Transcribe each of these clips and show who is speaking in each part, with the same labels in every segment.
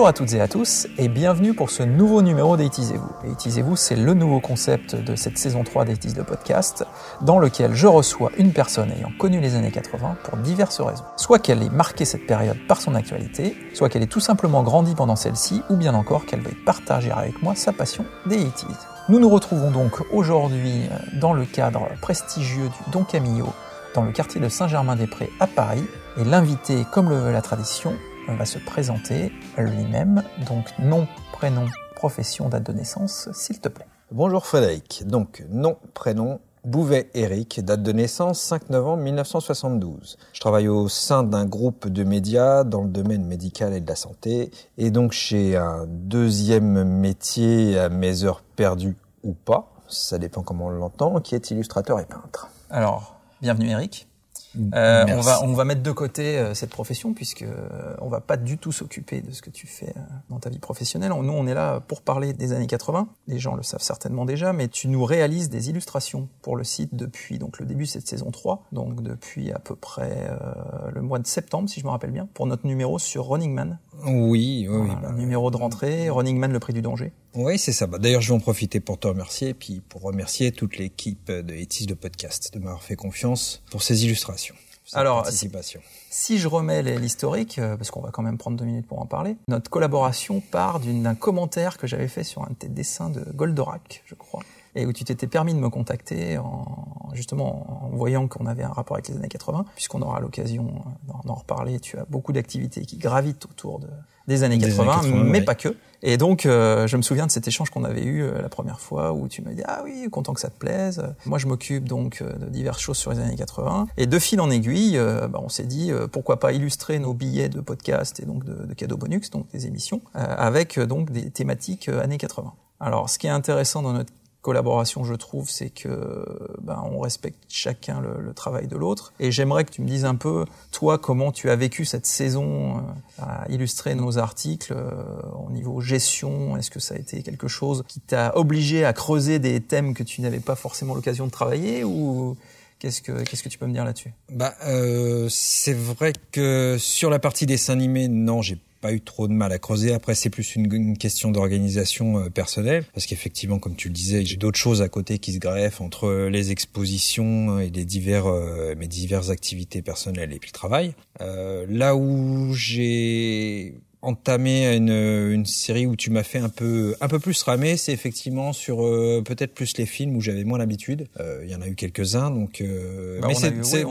Speaker 1: Bonjour à toutes et à tous et bienvenue pour ce nouveau numéro d'Aitisez-vous. Aitisez-vous, c'est le nouveau concept de cette saison 3 d'Aitis de podcast dans lequel je reçois une personne ayant connu les années 80 pour diverses raisons. Soit qu'elle ait marqué cette période par son actualité, soit qu'elle ait tout simplement grandi pendant celle-ci ou bien encore qu'elle veuille partager avec moi sa passion des 80 Nous nous retrouvons donc aujourd'hui dans le cadre prestigieux du Don Camillo dans le quartier de Saint-Germain-des-Prés à Paris et l'invité, comme le veut la tradition, va se présenter lui-même. Donc nom, prénom, profession, date de naissance, s'il te plaît.
Speaker 2: Bonjour Frédéric. Donc nom, prénom, Bouvet Eric, date de naissance 5 novembre 1972. Je travaille au sein d'un groupe de médias dans le domaine médical et de la santé et donc j'ai un deuxième métier à mes heures perdues ou pas, ça dépend comment on l'entend, qui est illustrateur et peintre.
Speaker 1: Alors, bienvenue Eric. Euh, on va on va mettre de côté euh, cette profession puisque euh, on va pas du tout s'occuper de ce que tu fais euh, dans ta vie professionnelle. Nous on est là pour parler des années 80. Les gens le savent certainement déjà, mais tu nous réalises des illustrations pour le site depuis donc le début de cette saison 3, donc depuis à peu près le mois de septembre si je me rappelle bien, pour notre numéro sur Running Man.
Speaker 2: Oui, oui, oui
Speaker 1: bah, numéro de rentrée, Running Man le prix du danger.
Speaker 2: Oui, c'est ça. Bah, D'ailleurs, je vais en profiter pour te remercier, puis pour remercier toute l'équipe de Etis de podcast de m'avoir fait confiance pour ces illustrations.
Speaker 1: Alors, si, si, je remets l'historique, euh, parce qu'on va quand même prendre deux minutes pour en parler, notre collaboration part d'un commentaire que j'avais fait sur un de tes dessins de Goldorak, je crois, et où tu t'étais permis de me contacter en, justement en voyant qu'on avait un rapport avec les années 80, puisqu'on aura l'occasion d'en reparler. Tu as beaucoup d'activités qui gravitent autour de, des années 80, mais pas que. Et donc, euh, je me souviens de cet échange qu'on avait eu euh, la première fois où tu m'as dit ah oui, content que ça te plaise. Moi, je m'occupe donc euh, de diverses choses sur les années 80. Et de fil en aiguille, bah, on s'est dit pourquoi pas illustrer nos billets de podcast et donc de, de cadeaux bonus, donc des émissions, avec donc des thématiques années 80. Alors, ce qui est intéressant dans notre collaboration, je trouve, c'est que ben, on respecte chacun le, le travail de l'autre. Et j'aimerais que tu me dises un peu, toi, comment tu as vécu cette saison euh, à illustrer nos articles euh, au niveau gestion. Est-ce que ça a été quelque chose qui t'a obligé à creuser des thèmes que tu n'avais pas forcément l'occasion de travailler ou Qu'est-ce que qu'est-ce que tu peux me dire là-dessus?
Speaker 2: Bah, euh, c'est vrai que sur la partie dessin animé, non, j'ai pas eu trop de mal à creuser. Après, c'est plus une, une question d'organisation euh, personnelle, parce qu'effectivement, comme tu le disais, j'ai d'autres choses à côté qui se greffent entre les expositions et les divers euh, mes diverses activités personnelles et puis le travail. Euh, là où j'ai entamé une, une série où tu m'as fait un peu un peu plus ramer, c'est effectivement sur euh, peut-être plus les films où j'avais moins l'habitude. Euh, il y en a eu quelques-uns, donc.
Speaker 1: Bah, mais c'est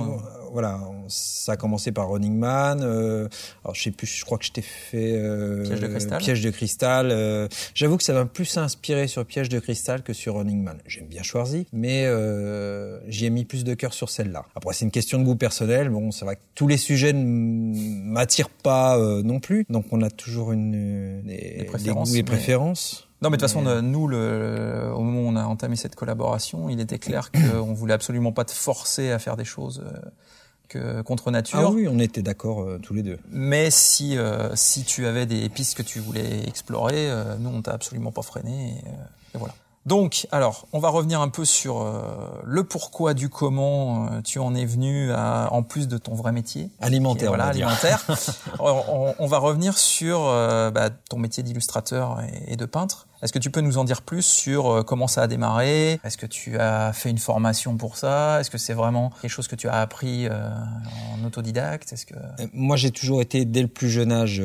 Speaker 2: voilà, ça a commencé par Running Man. Euh, alors je sais plus, je crois que je t'ai fait
Speaker 1: euh, Piège de cristal.
Speaker 2: Piège de cristal. Euh, J'avoue que ça m'a plus inspiré sur Piège de cristal que sur Running Man. J'aime bien Schwarzy, mais euh, j'y ai mis plus de cœur sur celle-là. Après c'est une question de goût personnel. Bon, c'est vrai que tous les sujets ne m'attirent pas non plus, donc on a toujours une des, des goûts et préférences.
Speaker 1: Non, mais de toute façon, nous, le, au moment où on a entamé cette collaboration, il était clair qu'on voulait absolument pas te forcer à faire des choses euh, que contre nature.
Speaker 2: Ah oui, on était d'accord euh, tous les deux.
Speaker 1: Mais si euh, si tu avais des pistes que tu voulais explorer, euh, nous on t'a absolument pas freiné. Et, et, voilà. Donc, alors, on va revenir un peu sur le pourquoi du comment tu en es venu à, en plus de ton vrai métier.
Speaker 2: Alimentaire,
Speaker 1: voilà, alimentaire. on, on, va revenir sur bah, ton métier d'illustrateur et, et de peintre. Est-ce que tu peux nous en dire plus sur euh, comment ça a démarré? Est-ce que tu as fait une formation pour ça? Est-ce que c'est vraiment quelque chose que tu as appris euh, en autodidacte? Est-ce que
Speaker 2: euh, moi j'ai toujours été dès le plus jeune âge,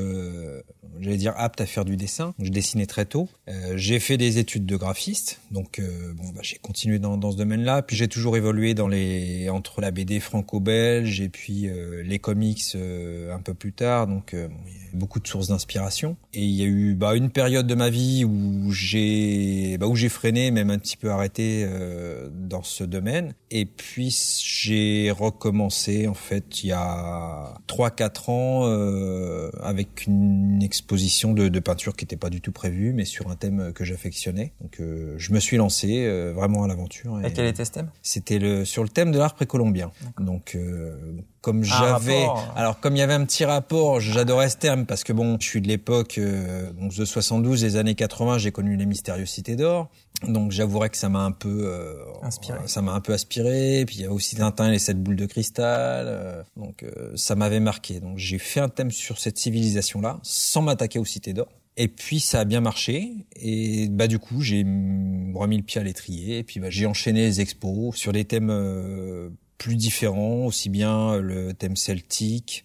Speaker 2: j'allais dire apte à faire du dessin. Je dessinais très tôt. Euh, j'ai fait des études de graphiste, donc bon bah, j'ai continué dans, ce domaine-là. Puis j'ai toujours évolué dans les entre la BD franco-belge et puis les comics un peu plus tard. Donc il y a beaucoup de sources d'inspiration. Et il y a eu bah, une période de ma vie où j'ai bah, où j'ai freiné, même un petit peu arrêté euh, dans ce domaine. Et puis j'ai recommencé en fait il y a trois quatre ans euh, avec une exposition de, de peinture qui n'était pas du tout prévue, mais sur un thème que j'affectionnais. Donc euh, je me suis lancé euh, vraiment à l'aventure.
Speaker 1: Et, et quel était ce thème?
Speaker 2: C'était le sur le thème de l'art précolombien. Donc euh, comme j'avais alors comme il y avait un petit rapport j'adorais ce terme parce que bon je suis de l'époque euh, donc de 72 des années 80 j'ai connu les mystérieuses cités d'or Donc j'avouerais que ça m'a un peu
Speaker 1: euh, inspiré.
Speaker 2: Ça m'a un peu aspiré. Puis il y a aussi Tintin et les sept boules de cristal. Euh, donc euh, ça m'avait marqué. Donc j'ai fait un thème sur cette civilisation-là, sans m'attaquer aux cités d'or. Et puis ça a bien marché. Et bah du coup j'ai remis le pied à l'étrier. Et puis bah, j'ai enchaîné les expos sur des thèmes plus différents, aussi bien le thème celtique.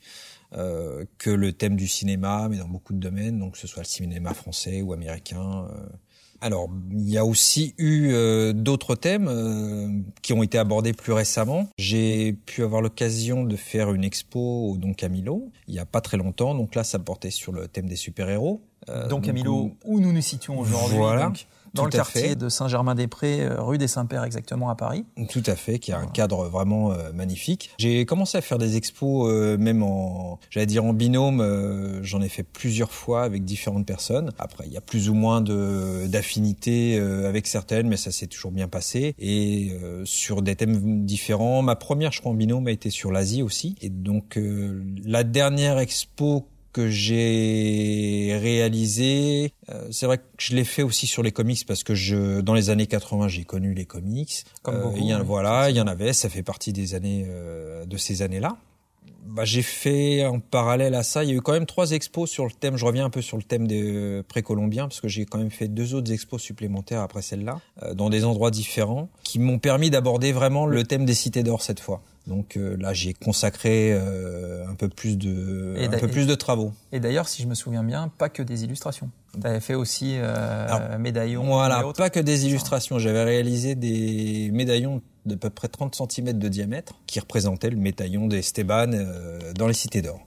Speaker 2: que le thème du cinéma, mais dans beaucoup de domaines, donc que ce soit le cinéma français ou américain, alors, il y a aussi eu euh, d'autres thèmes euh, qui ont été abordés plus récemment. J'ai pu avoir l'occasion de faire une expo au Don Camilo il y a pas très longtemps. Donc là, ça portait sur le thème des super-héros.
Speaker 1: Euh, Don Camilo, où nous nous situons aujourd'hui.
Speaker 2: Voilà
Speaker 1: dans le quartier de Saint-Germain-des-Prés, euh, rue des Saints-Pères exactement à Paris.
Speaker 2: Tout à fait, qui a un cadre vraiment euh, magnifique. J'ai commencé à faire des expos euh, même en, j'allais dire en binôme. J'en ai fait plusieurs fois avec différentes personnes. Après, il y a plus ou moins de d'affinités avec certaines, mais ça s'est toujours bien passé. Et sur des thèmes différents. Ma première, je crois, en binôme a été sur l'Asie aussi. Et donc la dernière expo que j'ai réalisé, euh, c'est vrai que je l'ai fait aussi sur les comics parce que je, dans les années 80, j'ai connu les comics.
Speaker 1: Comme euh,
Speaker 2: il y en, voilà, il y en avait, ça fait partie des années euh, de ces années-là. Bah, j'ai fait en parallèle à ça, il y a eu quand même trois expos sur le thème. Je reviens un peu sur le thème des précolombiens parce que j'ai quand même fait deux autres expos supplémentaires après celle-là, dans des endroits différents, qui m'ont permis d'aborder vraiment le thème des cités d'or cette fois. Donc euh, là, j'ai consacré euh, un peu plus de un peu plus de travaux.
Speaker 1: Et d'ailleurs, si je me souviens bien, pas que des illustrations. Tu avais fait aussi euh, médaillons.
Speaker 2: Voilà, pas que des illustrations. J'avais réalisé des médaillons de peu près 30 cm de diamètre qui représentaient le médaillon d'Esteban euh, dans les cités d'or.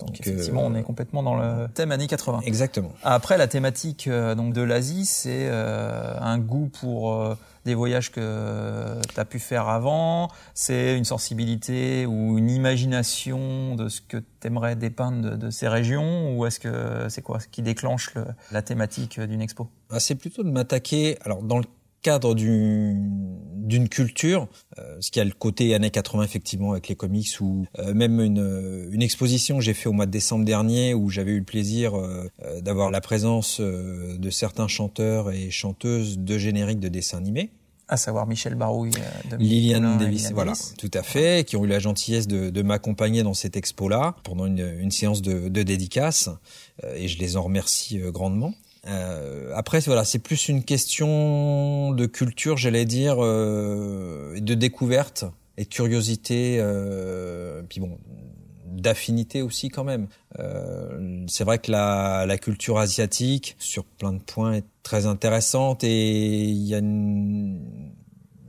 Speaker 1: donc, effectivement, on est complètement dans le thème années 80.
Speaker 2: Exactement.
Speaker 1: Après, la thématique donc de l'Asie, c'est un goût pour des voyages que tu as pu faire avant C'est une sensibilité ou une imagination de ce que tu aimerais dépeindre de, ces régions Ou est-ce que c'est quoi ce qui déclenche la thématique d'une expo?
Speaker 2: Ah, C'est plutôt de m'attaquer, alors dans le cadre d'une culture, euh, ce qui a le côté années 80 effectivement avec les comics ou euh, même une, une exposition que j'ai fait au mois de décembre dernier où j'avais eu le plaisir euh, d'avoir la présence de certains chanteurs et chanteuses de génériques de dessins animés
Speaker 1: à savoir Michel Barouille,
Speaker 2: de Liliane Davis, voilà, tout à fait, qui ont eu la gentillesse de, de m'accompagner dans cette expo-là pendant une, une, séance de, de dédicace, et je les en remercie grandement. Euh, après, voilà, c'est plus une question de culture, j'allais dire, euh, de découverte et curiosité, euh, puis bon, d'affinité aussi quand même. Euh, c'est vrai que la, la, culture asiatique, sur plein de points, est très intéressante et il y a une,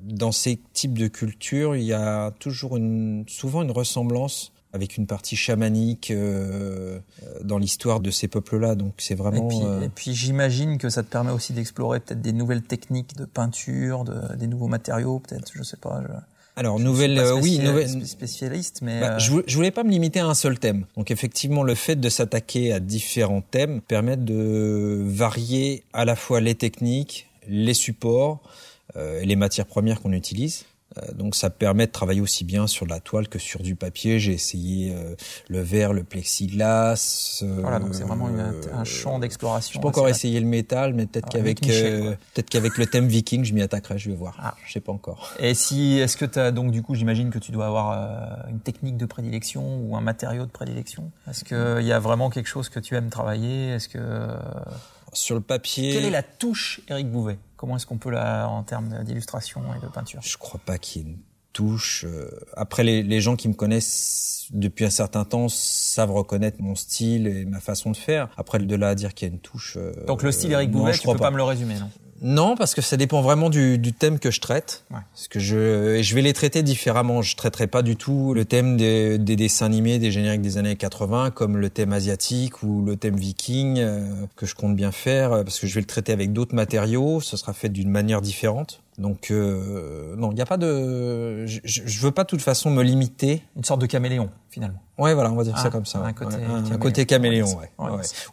Speaker 2: dans ces types de cultures, il y a toujours une, souvent une ressemblance avec une partie chamanique euh, dans l'histoire de ces peuples-là. Donc c'est vraiment.
Speaker 1: Et puis,
Speaker 2: euh,
Speaker 1: et puis j'imagine que ça te permet aussi d'explorer peut-être des nouvelles techniques de peinture, de, des nouveaux matériaux, peut-être. Je sais pas. Je...
Speaker 2: Alors nouvelle, euh, oui, nouvelle
Speaker 1: spécialiste, mais
Speaker 2: bah, je, je, voulais pas me limiter à un seul thème. Donc effectivement, le fait de s'attaquer à différents thèmes permet de varier à la fois les techniques, les supports, euh, les matières premières qu'on utilise. Euh, donc ça permet de travailler aussi bien sur la toile que sur du papier. J'ai essayé euh, le verre, le plexiglas.
Speaker 1: Euh, voilà, donc c'est vraiment un champ d'exploration.
Speaker 2: Je peux encore essayer le métal, mais peut-être ah, qu'avec peut-être qu'avec le thème viking, je m'y attaquerai. Je vais voir. Ah. Je sais pas encore.
Speaker 1: Et si est-ce que tu as donc du coup, j'imagine que tu dois avoir une technique de prédilection ou un matériau de prédilection? Est-ce qu'il y a vraiment quelque chose que tu aimes travailler? Est-ce que
Speaker 2: sur le papier.
Speaker 1: Quelle est la touche Eric Bouvet? Comment est-ce qu'on peut la, en termes d'illustration et de peinture?
Speaker 2: Je crois pas qu'il y ait une touche. Euh, après, les, les, gens qui me connaissent depuis un certain temps savent reconnaître mon style et ma façon de faire. Après, de là à dire qu'il y a une touche. Euh,
Speaker 1: Donc le style Eric Bouvet, tu peux pas. me le résumer, non?
Speaker 2: Non, parce que ça dépend vraiment du, du thème que je traite. Ouais. Parce que je, je vais les traiter différemment. Je traiterai pas du tout le thème des, des, dessins animés, des génériques des années 80, comme le thème asiatique ou le thème viking euh, que je compte bien faire, euh, parce que je vais le traiter avec d'autres matériaux. Ce sera fait d'une manière différente. Donc euh, non, il n'y a pas de. Je, je, veux pas de toute façon me limiter.
Speaker 1: Une sorte de caméléon finalement.
Speaker 2: Ouais, voilà, on va dire ça ah, comme ça.
Speaker 1: Un côté,
Speaker 2: un, côté caméléon, ouais.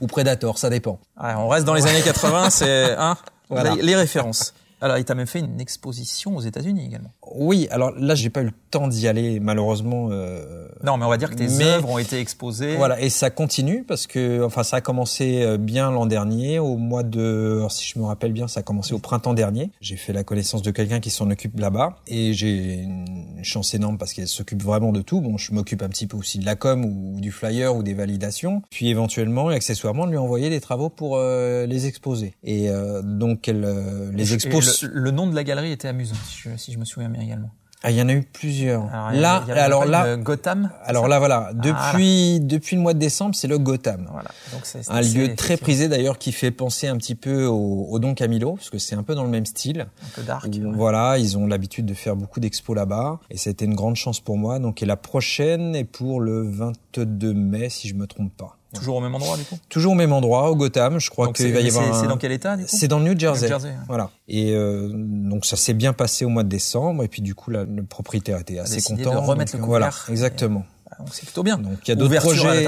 Speaker 2: Ou prédateur, ça dépend.
Speaker 1: on reste dans les années 80, c'est hein, les références. Alors, il t'a même fait une exposition aux États-Unis également.
Speaker 2: Oui, alors là, j'ai pas eu le temps d'y aller, malheureusement.
Speaker 1: Euh... Non, mais on va dire que tes œuvres ont été exposées.
Speaker 2: Voilà, et ça continue parce que, enfin, ça a commencé euh, bien l'an dernier, au mois de, alors, si je me rappelle bien, ça a commencé au printemps dernier. J'ai fait la connaissance de quelqu'un qui s'en occupe là-bas, et j'ai une chance énorme parce qu'elle s'occupe vraiment de tout. Bon, je m'occupe un petit peu aussi de la com ou du flyer ou des validations, puis éventuellement et accessoirement de lui envoyer des travaux pour euh, les exposer. Et euh, donc, elle les expose.
Speaker 1: Le, nom de la galerie était amusant, si je me souviens bien également.
Speaker 2: Ah, il y en a eu plusieurs. là, alors là,
Speaker 1: Gotham.
Speaker 2: Alors là, voilà. Depuis depuis le mois de décembre, c'est le Gotham.
Speaker 1: Voilà.
Speaker 2: Donc c'est un lieu très prisé d'ailleurs qui fait penser un petit peu au, au Don Camilo parce que c'est un peu dans le même style.
Speaker 1: Un peu dark.
Speaker 2: Voilà, ils ont l'habitude de faire beaucoup d'expos là-bas et c'était une grande chance pour moi. Donc et la prochaine est pour le 22 mai si je me trompe pas.
Speaker 1: Toujours au même endroit, du coup
Speaker 2: Toujours au même endroit, au Gotham. Je crois qu'il va y avoir.
Speaker 1: C'est dans quel état, du coup
Speaker 2: C'est dans le New Jersey. Voilà. Et euh, donc ça s'est bien passé au mois de décembre. Et puis du coup, le propriétaire était assez content.
Speaker 1: de remettre le couvert.
Speaker 2: Voilà, exactement.
Speaker 1: Ah, donc c'est plutôt bien.
Speaker 2: Donc il y a d'autres projets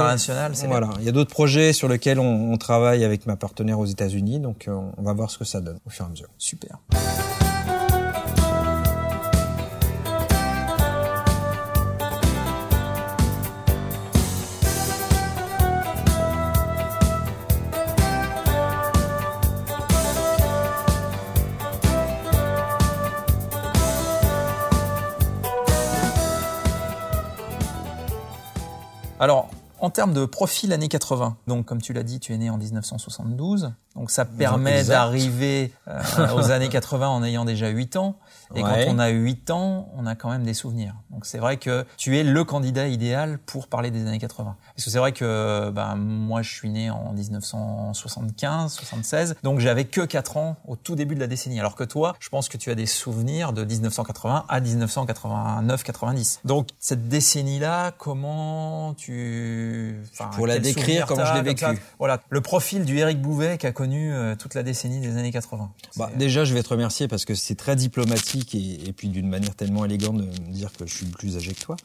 Speaker 2: Voilà, il y a d'autres projets sur lesquels on, on, travaille avec ma partenaire aux États-Unis. Donc euh, on va voir ce que ça donne au fur et à mesure.
Speaker 1: Super. Alors, en termes de profil années 80, donc comme tu l'as dit, tu es né en 1972, donc ça permet d'arriver euh, aux années 80 en ayant déjà 8 ans. Et quand on a 8 ans, on a quand même des souvenirs. Donc c'est vrai que tu es le candidat idéal pour parler des années 80. Parce que c'est vrai que bah, moi je suis né en 1975, 76, donc j'avais que 4 ans au tout début de la décennie. Alors que toi, je pense que tu as des souvenirs de 1980 à 1989, 90. Donc cette décennie-là, comment tu...
Speaker 2: Pour la décrire, comment je l'ai vécu.
Speaker 1: Voilà, le profil du Eric Bouvet qui a connu euh, toute la décennie des années 80.
Speaker 2: Bah, déjà, je vais te remercier parce que c'est très diplomatique et, et puis d'une manière tellement élégante de me dire que je suis plus âgé que toi.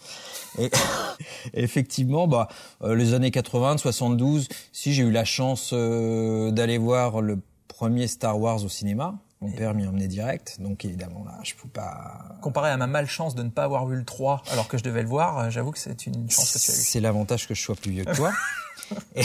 Speaker 2: Et effectivement, bah, euh, les années 80, 72, si j'ai eu la chance euh, d'aller voir le premier Star Wars au cinéma, mon père m'y emmenait direct, donc évidemment là, je peux pas.
Speaker 1: Comparé à ma malchance de ne pas avoir vu le 3 alors que je devais le voir, j'avoue que c'est une chance que tu as eu.
Speaker 2: C'est l'avantage que je sois plus vieux que toi. et,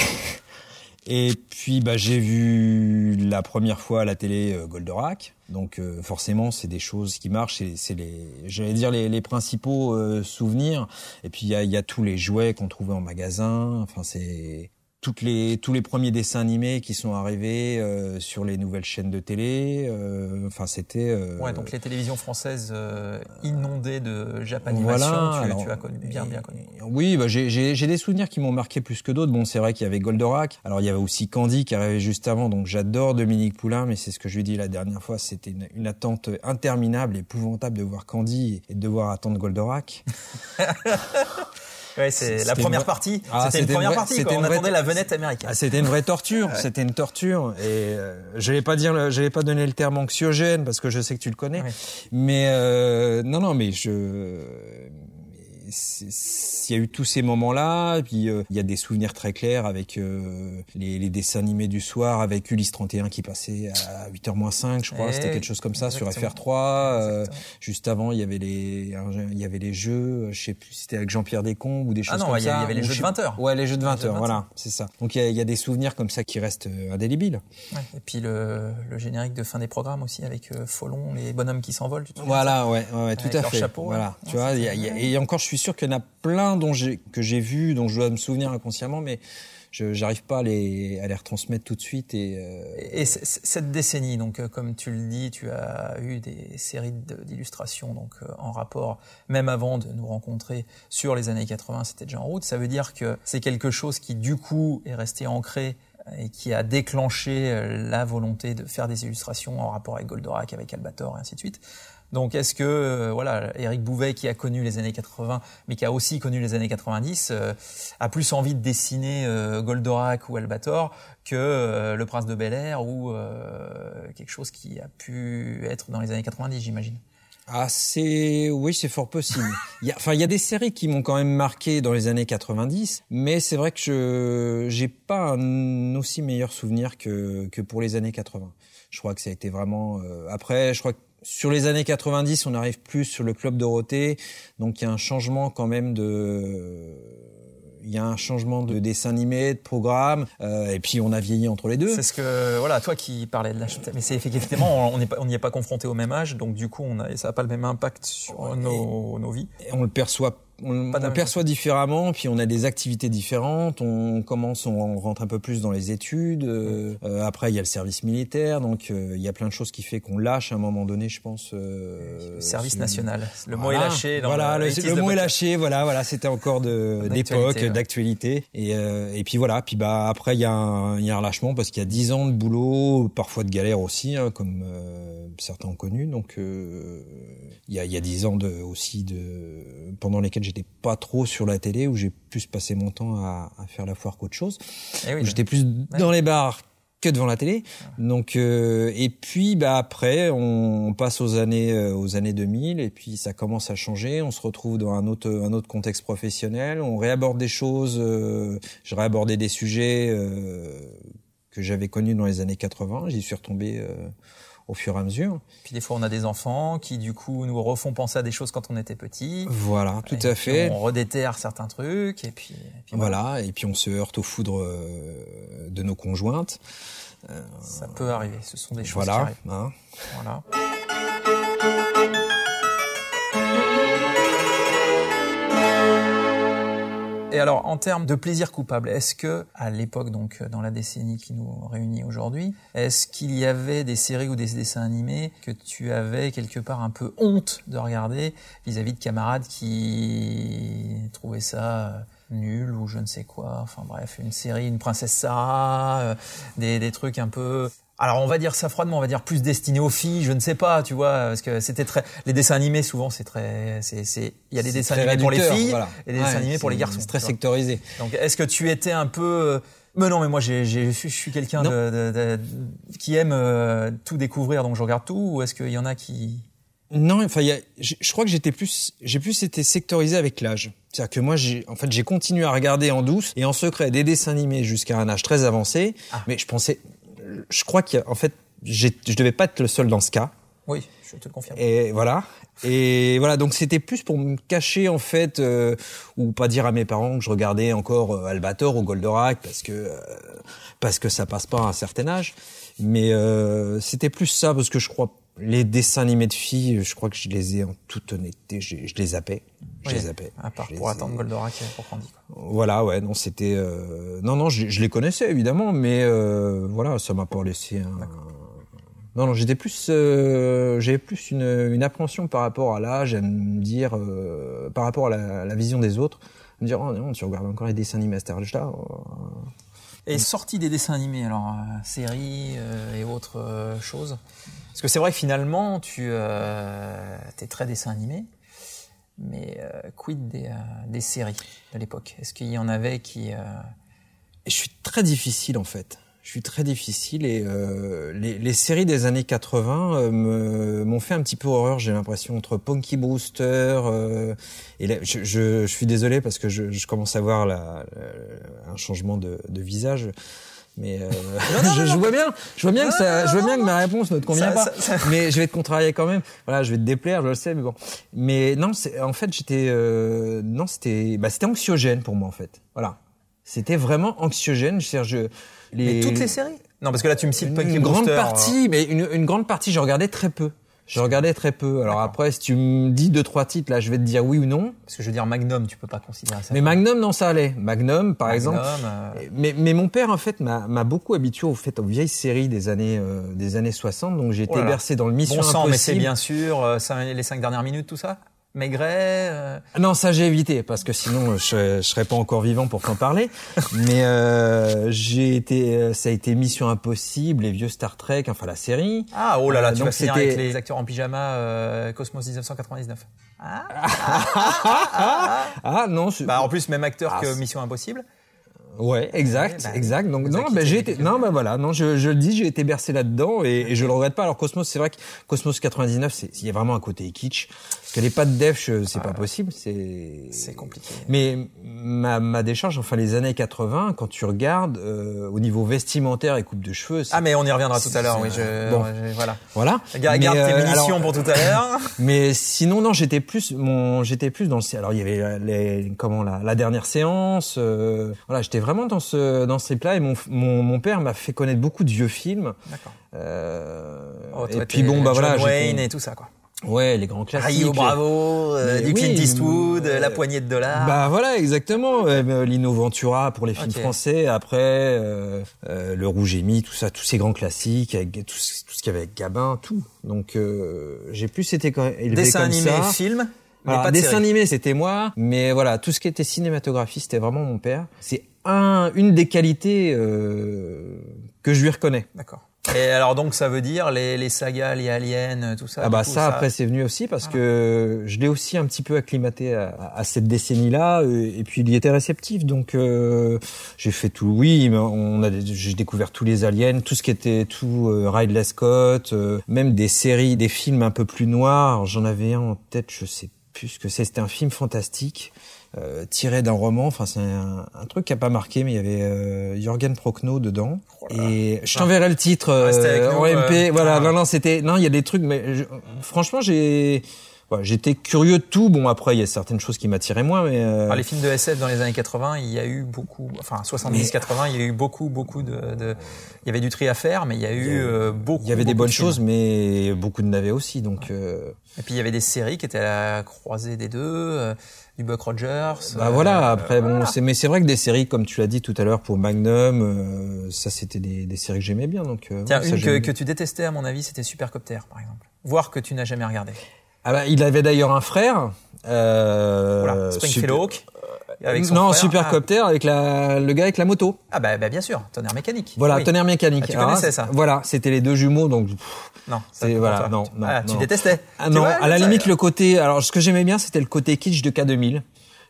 Speaker 2: et puis bah, j'ai vu la première fois à la télé euh, Goldorak. Donc euh, forcément, c'est des choses qui marchent. C'est les, j'allais dire les, les principaux euh, souvenirs. Et puis il y a, y a, tous les jouets qu'on trouvait en magasin. Enfin, c'est toutes les tous les premiers dessins animés qui sont arrivés euh, sur les nouvelles chaînes de télé. Euh, enfin, c'était. Euh,
Speaker 1: ouais, donc les télévisions françaises euh, inondées de Japanimation. Voilà, tu, tu, as connu, bien bien connu.
Speaker 2: Oui, bah, j'ai des souvenirs qui m'ont marqué plus que d'autres. Bon, c'est vrai qu'il y avait Goldorak. Alors il y avait aussi Candy qui arrivait juste avant. Donc j'adore Dominique Poulain, mais c'est ce que je lui ai dit la dernière fois. C'était une, une, attente interminable, épouvantable de voir Candy et de devoir attendre Goldorak.
Speaker 1: Ouais, c'est la première partie. Ah, c'était une première partie. Quoi. On attendait la venette américaine.
Speaker 2: Ah, c'était une vraie torture. C'était une torture. Et euh, je vais pas dire, je vais pas donner le terme anxiogène parce que je sais que tu le connais. Mais euh, non, non, mais je il y a eu tous ces moments-là, puis euh, il y a des souvenirs très clairs avec euh, les, les, dessins animés du soir, avec Ulysse 31 qui passait à 8h moins 5, je crois, c'était quelque chose comme ça sur FR3. Euh, juste avant, il y avait les il y avait les jeux, je sais plus, c'était avec Jean-Pierre Descombes ou des ah choses
Speaker 1: comme
Speaker 2: ça.
Speaker 1: Ah non, il y avait les jeux de 20h.
Speaker 2: Ouais, les jeux de 20h, voilà, c'est ça. Donc il y, a, y, a, des souvenirs comme ça qui restent indélébiles.
Speaker 1: Ouais, et puis le, le, générique de fin des programmes aussi avec Folon, les bonhommes qui s'envolent.
Speaker 2: Voilà, ouais, ouais, tout à fait.
Speaker 1: Chapeau,
Speaker 2: voilà, tu vois, et encore, je suis sûr qu'il y en a plein dont que j'ai vu, dont je dois me souvenir inconsciemment, mais je j'arrive pas à les, retransmettre tout de suite. Et, euh...
Speaker 1: et cette décennie, donc euh, comme tu le dis, tu as eu des séries d'illustrations donc euh, en rapport, même avant de nous rencontrer sur les années 80, c'était déjà en route. Ça veut dire que c'est quelque chose qui du coup est resté ancré et qui a déclenché la volonté de faire des illustrations en rapport avec Goldorak, avec Albator et ainsi de suite. Donc est-ce que euh, voilà, Eric Bouvet qui a connu les années 80 mais qui a aussi connu les années 90 euh, a plus envie de dessiner euh, Goldorak ou Albator que Le Prince de Bel-Air ou quelque chose qui a pu être dans les années 90, j'imagine.
Speaker 2: Ah, c'est oui, c'est fort possible. enfin, il y a des séries qui m'ont quand même marqué dans les années 90, mais c'est vrai que je j'ai pas un aussi meilleur souvenir que que pour les années 80. Je crois que ça a été vraiment. après, je crois que sur les années 90, on arrive plus sur le club Dorothée, donc il y a un changement quand même de il y a un changement de dessin animé, de programme, euh, et puis on a vieilli entre les deux.
Speaker 1: C'est ce que, voilà, toi qui parlais de l'âge, mais c'est effectivement, on n'y est pas confronté au même âge, donc du coup, on a, ça n'a pas le même impact sur nos, nos vies.
Speaker 2: Et on le perçoit on, on perçoit différemment, puis on a des activités différentes. On commence, on rentre un peu plus dans les études. Euh, euh, après, il y a le service militaire, donc euh, il y a plein de choses qui fait qu'on lâche à un moment donné, je pense.
Speaker 1: le service national. Le mot est lâché. Dans
Speaker 2: voilà, le, mot est lâché. Voilà, voilà, c'était encore de d'époque, d'actualité. Et, et puis voilà. Puis bah après, il y a un, il y a un relâchement parce qu'il y a dix ans de boulot, parfois de galère aussi, hein, comme certains ont connu. Donc il y a il y a dix ans de aussi de pendant lesquels j'étais pas trop sur la télé, où j'ai plus passé mon temps à, à faire la foire qu'autre chose. Eh j'étais plus dans les bars que devant la télé. Donc euh, et puis bah après on, passe aux années euh, aux années 2000 et puis ça commence à changer, on se retrouve dans un autre un autre contexte professionnel, on réaborde des choses, euh, je réabordais des sujets euh, que j'avais connus dans les années 80, j'y suis retombé au fur et à mesure.
Speaker 1: Puis des fois, on a des enfants qui, du coup, nous refont penser à des choses quand on était petit.
Speaker 2: Voilà, tout à fait.
Speaker 1: On redéterre certains trucs, et puis,
Speaker 2: voilà. Et puis on se heurte aux foudres euh, de nos conjointes.
Speaker 1: Ça peut arriver. Ce sont des choses
Speaker 2: voilà,
Speaker 1: qui arrivent.
Speaker 2: Hein.
Speaker 1: Voilà. Et alors, en termes de plaisir coupable, est-ce que, à l'époque, donc dans la décennie qui nous réunit aujourd'hui, est-ce qu'il y avait des séries ou des dessins animés que tu avais quelque part un peu honte de regarder vis-à-vis de camarades qui trouvaient ça nul ou je ne sais quoi, enfin bref, une série, une princesse Sarah, euh, des, des trucs un peu alors on va dire ça froidement, on va dire plus destiné aux filles, je ne sais pas, tu vois, parce que c'était très les dessins animés souvent c'est très c'est c'est il y a des dessins animés pour les filles et des dessins animés pour les garçons.
Speaker 2: C'est très sectorisé.
Speaker 1: Donc est-ce que tu étais un peu euh, mais non, mais moi, j'ai, je suis quelqu'un de, de, de, qui aime euh, tout découvrir, donc je regarde tout. Ou est-ce qu'il y en a qui
Speaker 2: Non, enfin, y a, je, je crois que j'étais plus, j'ai plus été sectorisé avec l'âge. C'est-à-dire que moi, j'ai, en fait, j'ai continué à regarder en douce et en secret des dessins animés jusqu'à un âge très avancé. Ah. Mais je pensais, je crois qu'en fait, je devais pas être le seul dans ce cas.
Speaker 1: Oui, je te le confirme.
Speaker 2: Et voilà. Et voilà, donc c'était plus pour me cacher en fait, euh, ou pas dire à mes parents que je regardais encore euh, Albator ou Goldorak parce que euh, parce que ça passe pas à un certain âge. Mais euh, c'était plus ça parce que je crois les dessins animés de filles, je crois que je les ai en toute honnêteté, je, je les zappais. Je les zappais.
Speaker 1: À part pour attendre Goldorak pour dit.
Speaker 2: Voilà, ouais, non, c'était euh... non, non, je, je, les connaissais évidemment, mais euh, voilà, ça m'a pas laissé un. Non, non, j'étais plus, euh, j'avais plus une, une, appréhension par rapport à l'âge, à me dire, euh, par rapport à la, la, vision des autres, me dire, oh non, tu regardes encore les dessins animés à cet âge-là.
Speaker 1: Et sorti des dessins animés, alors euh, séries et autres choses. Parce que c'est vrai que finalement, tu euh, es très dessin animé, mais euh, quid des, euh, des, séries de l'époque? Est-ce qu'il y en avait qui... Euh...
Speaker 2: Je suis très difficile en fait. Je suis très difficile et euh, les, les, séries des années 80 m'ont fait un petit peu horreur, j'ai l'impression, entre Punky Brewster et je, je, je, suis désolé parce que je, je commence à voir un changement de, de visage. Mais euh, je, je, vois bien, je vois bien que ça, je vois bien que ma réponse ne te convient pas. Ça, ça... Mais je vais te contrarier quand même. Voilà, je vais te déplaire, je le sais, mais bon. Mais non, c'est en fait j'étais, euh, non, c'était, bah, c'était anxiogène pour moi en fait. Voilà, c'était vraiment anxiogène. Je, je
Speaker 1: les... Mais toutes les séries? Non, parce que là tu me cites
Speaker 2: pas une grande partie, hein. mais une, une grande partie, je regardais très peu. Je regardais très peu. Alors après, si tu me dis deux trois titres, là, je vais te dire oui ou non.
Speaker 1: Parce que je veux dire Magnum, tu peux pas considérer ça.
Speaker 2: Mais Magnum, non, ça allait. Magnum, par Magnum, exemple. Euh... Mais, mais mon père, en fait, m'a beaucoup habitué au fait aux vieilles séries des années euh, des années 60. Donc j'ai été oh bercé dans le Mission bon sang,
Speaker 1: Impossible. mais c'est bien sûr euh, les cinq dernières minutes, tout ça. Maigret euh...
Speaker 2: Non, ça j'ai évité parce que sinon je, je serais pas encore vivant pour t'en parler. Mais euh, j'ai été, euh, ça a été Mission Impossible, les vieux Star Trek, enfin la série.
Speaker 1: Ah oh là là, euh, tu vas finir avec les acteurs en pyjama euh, Cosmos 1999. Ah,
Speaker 2: ah, ah, ah, ah non.
Speaker 1: Bah en plus même acteur que Mission Impossible.
Speaker 2: Ouais, exact,
Speaker 1: bah,
Speaker 2: exact. Donc non, bah, j'ai été, non, bah voilà, non, je, je le dis, j'ai été bercé là-dedans et, et je le regrette pas. Alors Cosmos, c'est vrai que Cosmos 99, c'est, il y a vraiment un côté kitsch. Parce que les pattes dev, je- c'est pas possible, c'est.
Speaker 1: C'est compliqué.
Speaker 2: Mais ma, ma décharge, enfin les années 80, quand tu regardes euh, au niveau vestimentaire et coupe de cheveux,
Speaker 1: Ah mais on y reviendra tout à l'heure. Oui, je,
Speaker 2: bon.
Speaker 1: je- voilà.
Speaker 2: voilà.
Speaker 1: Garde, garde
Speaker 2: Mais,
Speaker 1: tes
Speaker 2: euh,
Speaker 1: munitions
Speaker 2: alors,
Speaker 1: pour tout à l'heure.
Speaker 2: Mais sinon non, j'étais plus mon j'étais plus dans le alors il y avait les comment la, la dernière séance euh, voilà, j'étais vraiment dans ce dans ce trip là et mon mon, mon père m'a fait connaître beaucoup de vieux films
Speaker 1: D'accord.
Speaker 2: euh,
Speaker 1: Oh,
Speaker 2: et puis bon bah
Speaker 1: John
Speaker 2: voilà,
Speaker 1: Wayne et tout ça quoi.
Speaker 2: ouais, les grands classiques.
Speaker 1: Rio Bravo, euh, du
Speaker 2: oui,
Speaker 1: Clint Eastwood,
Speaker 2: euh,
Speaker 1: la poignée de dollars.
Speaker 2: Bah voilà, exactement. Euh, Lino Ventura pour les films français. Après, euh, euh, Le Rouge et Mi, tout ça, tous ces grands classiques, avec tout, ce- tout ce qu'il y avait avec Gabin, tout. Donc euh, j'ai plus été quand- élevé
Speaker 1: Dessin
Speaker 2: comme
Speaker 1: animé,
Speaker 2: ça.
Speaker 1: film, mais
Speaker 2: Alors,
Speaker 1: pas de
Speaker 2: dessin
Speaker 1: série.
Speaker 2: animé, c'était moi, mais voilà, tout ce qui était cinématographie, c'était vraiment mon père. C'est un, une des qualités euh, que je lui reconnais.
Speaker 1: D'accord. Et alors donc ça veut dire les, les sagas, les aliens, tout ça.
Speaker 2: Ah bah
Speaker 1: coup,
Speaker 2: ça, après c'est venu aussi parce que je l'ai aussi un petit peu acclimaté à, à cette décennie-là euh, et puis il y était réceptif donc euh, j'ai fait tout oui on a j'ai découvert tous les aliens tout ce qui était tout euh, Ridley Scott euh, même des séries des films un peu plus noirs j'en avais un en tête je sais plus ce que c'est c'était un film fantastique euh, tiré d'un roman. Enfin c'est un, un truc qui a pas marqué mais il y avait euh, Jürgen Prochnow dedans.
Speaker 1: Oh
Speaker 2: et je t'enverrai le titre
Speaker 1: Reste avec
Speaker 2: euh,
Speaker 1: nous,
Speaker 2: en MP
Speaker 1: euh,
Speaker 2: voilà
Speaker 1: ah.
Speaker 2: non non c'était non il y a des trucs mais je- franchement j'ai voilà, j'étais curieux de tout bon après il y a certaines choses qui m'attiraient moins mais euh,
Speaker 1: Alors, les films de SF dans les années 80, il y a eu beaucoup, enfin 70-80, il y a eu beaucoup, beaucoup de, de, il y avait du tri à faire, mais il y a eu euh, beaucoup.
Speaker 2: il y avait des bonnes
Speaker 1: de
Speaker 2: choses mais beaucoup de navets aussi donc euh,
Speaker 1: Et puis il y avait des séries qui étaient à la croisée des deux, euh, du Buck Rogers.
Speaker 2: bah
Speaker 1: euh,
Speaker 2: voilà après bon
Speaker 1: voilà.
Speaker 2: c'est mais c'est vrai que des séries comme tu l'as dit tout à l'heure pour Magnum euh, ça c'était des, des séries que j'aimais bien donc euh,
Speaker 1: Tiens,
Speaker 2: ouais, ça,
Speaker 1: une que, que tu détestais à mon avis, c'était Supercopter par exemple. Voir que tu n'as jamais regardé.
Speaker 2: Ah bah il avait d'ailleurs un frère euh,
Speaker 1: Voilà, Springfield
Speaker 2: super-
Speaker 1: Hawk. Avec son
Speaker 2: non
Speaker 1: frère.
Speaker 2: Supercopter avec la le gars avec la moto
Speaker 1: Ah, ah bah, bah, bien sûr, tonnerre mécanique.
Speaker 2: Voilà,
Speaker 1: Oui.
Speaker 2: tonnerre mécanique.
Speaker 1: Ah, tu
Speaker 2: Alors,
Speaker 1: connaissais ça
Speaker 2: Voilà, c'était les deux jumeaux, donc
Speaker 1: Non,
Speaker 2: C'est- voilà, non,
Speaker 1: Tu-
Speaker 2: non,
Speaker 1: ah, tu détestais.
Speaker 2: ah non,
Speaker 1: vois,
Speaker 2: à la
Speaker 1: ça-
Speaker 2: limite le côté. Alors, ce que j'aimais bien, c'était le côté kitsch de K2000.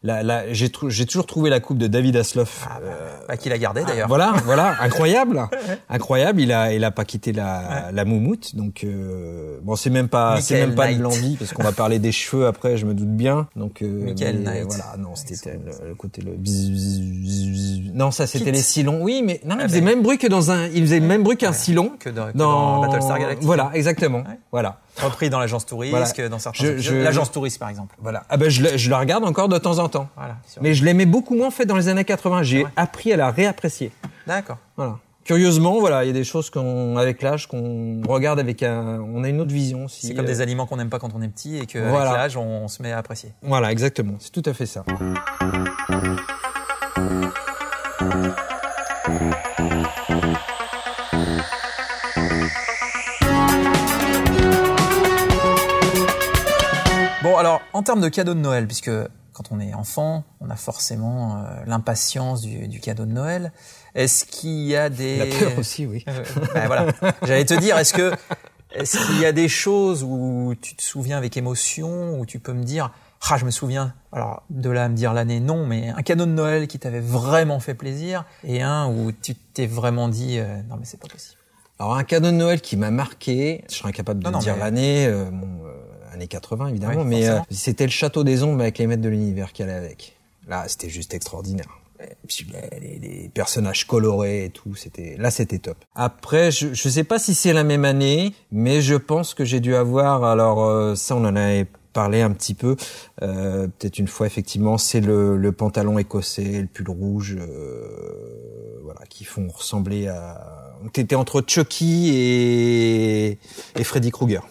Speaker 2: Là, là, j'ai j'ai toujours trouvé la coupe de David Hasselhoff.
Speaker 1: Ah, bah,
Speaker 2: euh,
Speaker 1: bah, qu'il a gardé d'ailleurs.
Speaker 2: voilà, voilà, incroyable, incroyable. Il a, il a pas quitté la, la moumoute, donc euh, bon, c'est même pas, c'est même pas
Speaker 1: Knight.
Speaker 2: de l'envie parce qu'on va parler des cheveux après, je me doute bien. Donc, euh,
Speaker 1: Michael
Speaker 2: mais
Speaker 1: Knight.
Speaker 2: voilà, non, c'était le, le côté le. bzz, bzz, bzz, bzz. Non, ça c'était les silons. Oui, mais non,
Speaker 1: Ah,
Speaker 2: il faisait
Speaker 1: mais-
Speaker 2: même bruit que dans un, il faisait le même bruit qu'un silon.
Speaker 1: Que dans, que dans Battlestar Galactica.
Speaker 2: Voilà, exactement.
Speaker 1: Ouais.
Speaker 2: Voilà.
Speaker 1: Repris dans l'agence touriste,
Speaker 2: Voilà.
Speaker 1: dans certains L'agence touriste par exemple.
Speaker 2: Voilà. Ah ben je, le- je la regarde encore de temps en temps.
Speaker 1: Voilà.
Speaker 2: Mais je l'aimais beaucoup moins en fait dans les années 80. J'ai appris à la réapprécier.
Speaker 1: D'accord.
Speaker 2: Voilà. Curieusement, voilà, il y a des choses qu'on, avec l'âge, qu'on regarde avec un, on a une autre vision aussi.
Speaker 1: C'est comme
Speaker 2: Euh,
Speaker 1: des aliments qu'on n'aime pas quand on est petit et que
Speaker 2: Voilà.
Speaker 1: avec l'âge on, on se met à apprécier.
Speaker 2: Voilà, exactement. C'est tout à fait ça.
Speaker 1: Bon alors en termes de cadeaux de Noël, puisque quand on est enfant, on a forcément euh, l'impatience du, du cadeau de Noël. Est-ce qu'il y a des
Speaker 2: La peur aussi, oui.
Speaker 1: Euh, ben voilà. J'allais te dire, est-ce que est-ce qu'il y a des choses où tu te souviens avec émotion, où tu peux me dire, ah, je me souviens. Alors de là à me dire l'année, non, mais un cadeau de Noël qui t'avait vraiment fait plaisir et un où tu t'es vraiment dit, euh, non mais c'est pas possible.
Speaker 2: Alors un cadeau de Noël qui m'a marqué, je serais incapable de
Speaker 1: Non, non,
Speaker 2: dire
Speaker 1: mais-
Speaker 2: l'année, bon, années 80 évidemment,
Speaker 1: Oui,
Speaker 2: mais euh, c'était le château des ombres avec les maîtres de l'univers qui allait avec. Là, c'était juste extraordinaire. Les, personnages colorés et tout, c'était là, c'était top. Après, je je sais pas si c'est la même année, mais je pense que j'ai dû avoir. Alors euh, ça, on en avait parlé un petit peu, euh, peut-être une fois effectivement, c'est le, le pantalon écossais, le pull rouge, euh, voilà, qui font ressembler à. T'étais entre Chucky et et Freddy Krueger.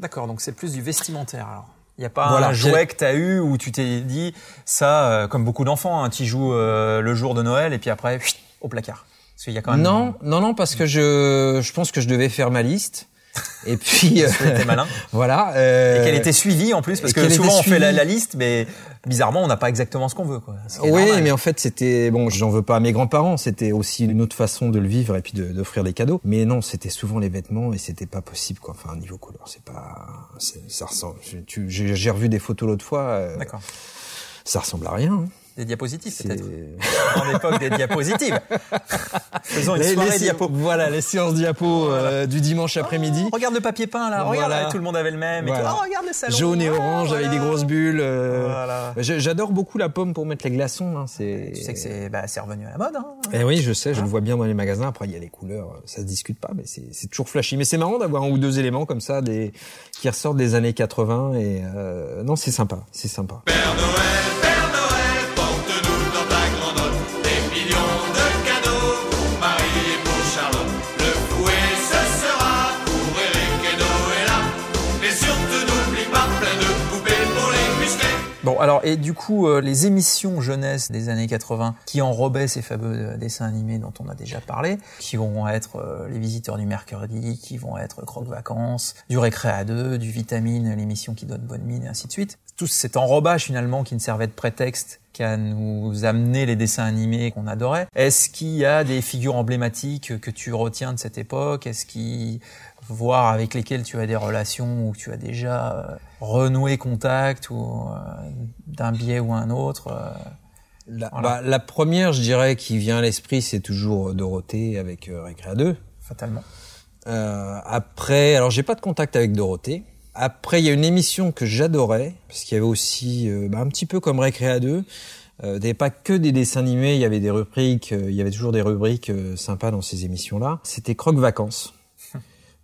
Speaker 1: D'accord, donc c'est plus du vestimentaire alors. Il n'y a pas
Speaker 2: Voilà,
Speaker 1: un jouet que tu as eu où tu t'es dit, ça, euh, comme beaucoup d'enfants, hein, tu joues euh, le jour de Noël et puis après, au placard. Parce qu'il y a quand même...
Speaker 2: Non, non, non, parce que je, je pense que je devais faire ma liste. Et puis, euh,
Speaker 1: malin.
Speaker 2: voilà. euh,
Speaker 1: Et qu'elle était suivie en plus, parce que souvent on fait la, liste, mais bizarrement on n'a pas exactement ce qu'on veut. Quoi.
Speaker 2: Oui,
Speaker 1: normal.
Speaker 2: mais en fait, c'était bon. J'en veux pas à mes grands-parents. C'était aussi une autre façon de le vivre et puis de- d'offrir des cadeaux. Mais non, c'était souvent les vêtements et c'était pas possible. Quoi. Enfin, niveau couleur, c'est pas. Ça ressemble. j'ai revu des photos l'autre fois. euh,
Speaker 1: D'accord.
Speaker 2: ça ressemble à rien. hein.
Speaker 1: Des diapositives peut-être. En l'époque des diapositives.
Speaker 2: Faisons une soirée diapo. Voilà, les séances diapo euh, du dimanche après-midi.
Speaker 1: Oh, regarde le papier peint là, regarde, tout le monde avait le même. Et oh, regarde le salon.
Speaker 2: Jaune et orange avec des grosses bulles. Euh. J'adore beaucoup la pomme pour mettre les glaçons. Hein,
Speaker 1: tu sais que c'est bah, revenu à la mode. Hein.
Speaker 2: Eh oui, je sais, je le vois bien dans les magasins. Après, il y a les couleurs, ça se discute pas, mais c'est toujours flashy. Mais c'est marrant d'avoir un ou deux éléments comme ça, des qui ressortent des années 80 et euh, non, c'est sympa, c'est sympa. Père Noël.
Speaker 1: Bon, alors, et du coup, euh, les émissions jeunesse des années 80 qui enrobaient ces fameux euh, dessins animés dont on a déjà parlé, qui vont être euh, Les Visiteurs du Mercredi, qui vont être Croque Vacances, du Récré à deux, du Vitamine, l'émission qui donne bonne mine, et ainsi de suite. Tout cet enrobage finalement qui ne servait de prétexte qu'à nous amener les dessins animés qu'on adorait. Est-ce qu'il y a des figures emblématiques que tu retiens de cette époque? Est-ce qu'il voir avec lesquels tu as des relations ou tu as déjà euh, renoué contact ou euh, d'un biais ou un autre euh,
Speaker 2: la, bah, la, première, je dirais, qui vient à l'esprit, c'est toujours Dorothée avec Récréa 2.
Speaker 1: Fatalement.
Speaker 2: après, alors j'ai pas de contact avec Dorothée. Après, il y a une émission que j'adorais, parce qu'il y avait aussi, bah, un petit peu comme Récréa 2, il n'y avait pas que des dessins animés, il y avait des rubriques, il y avait toujours des rubriques sympas dans ces émissions-là. C'était Croque Vacances.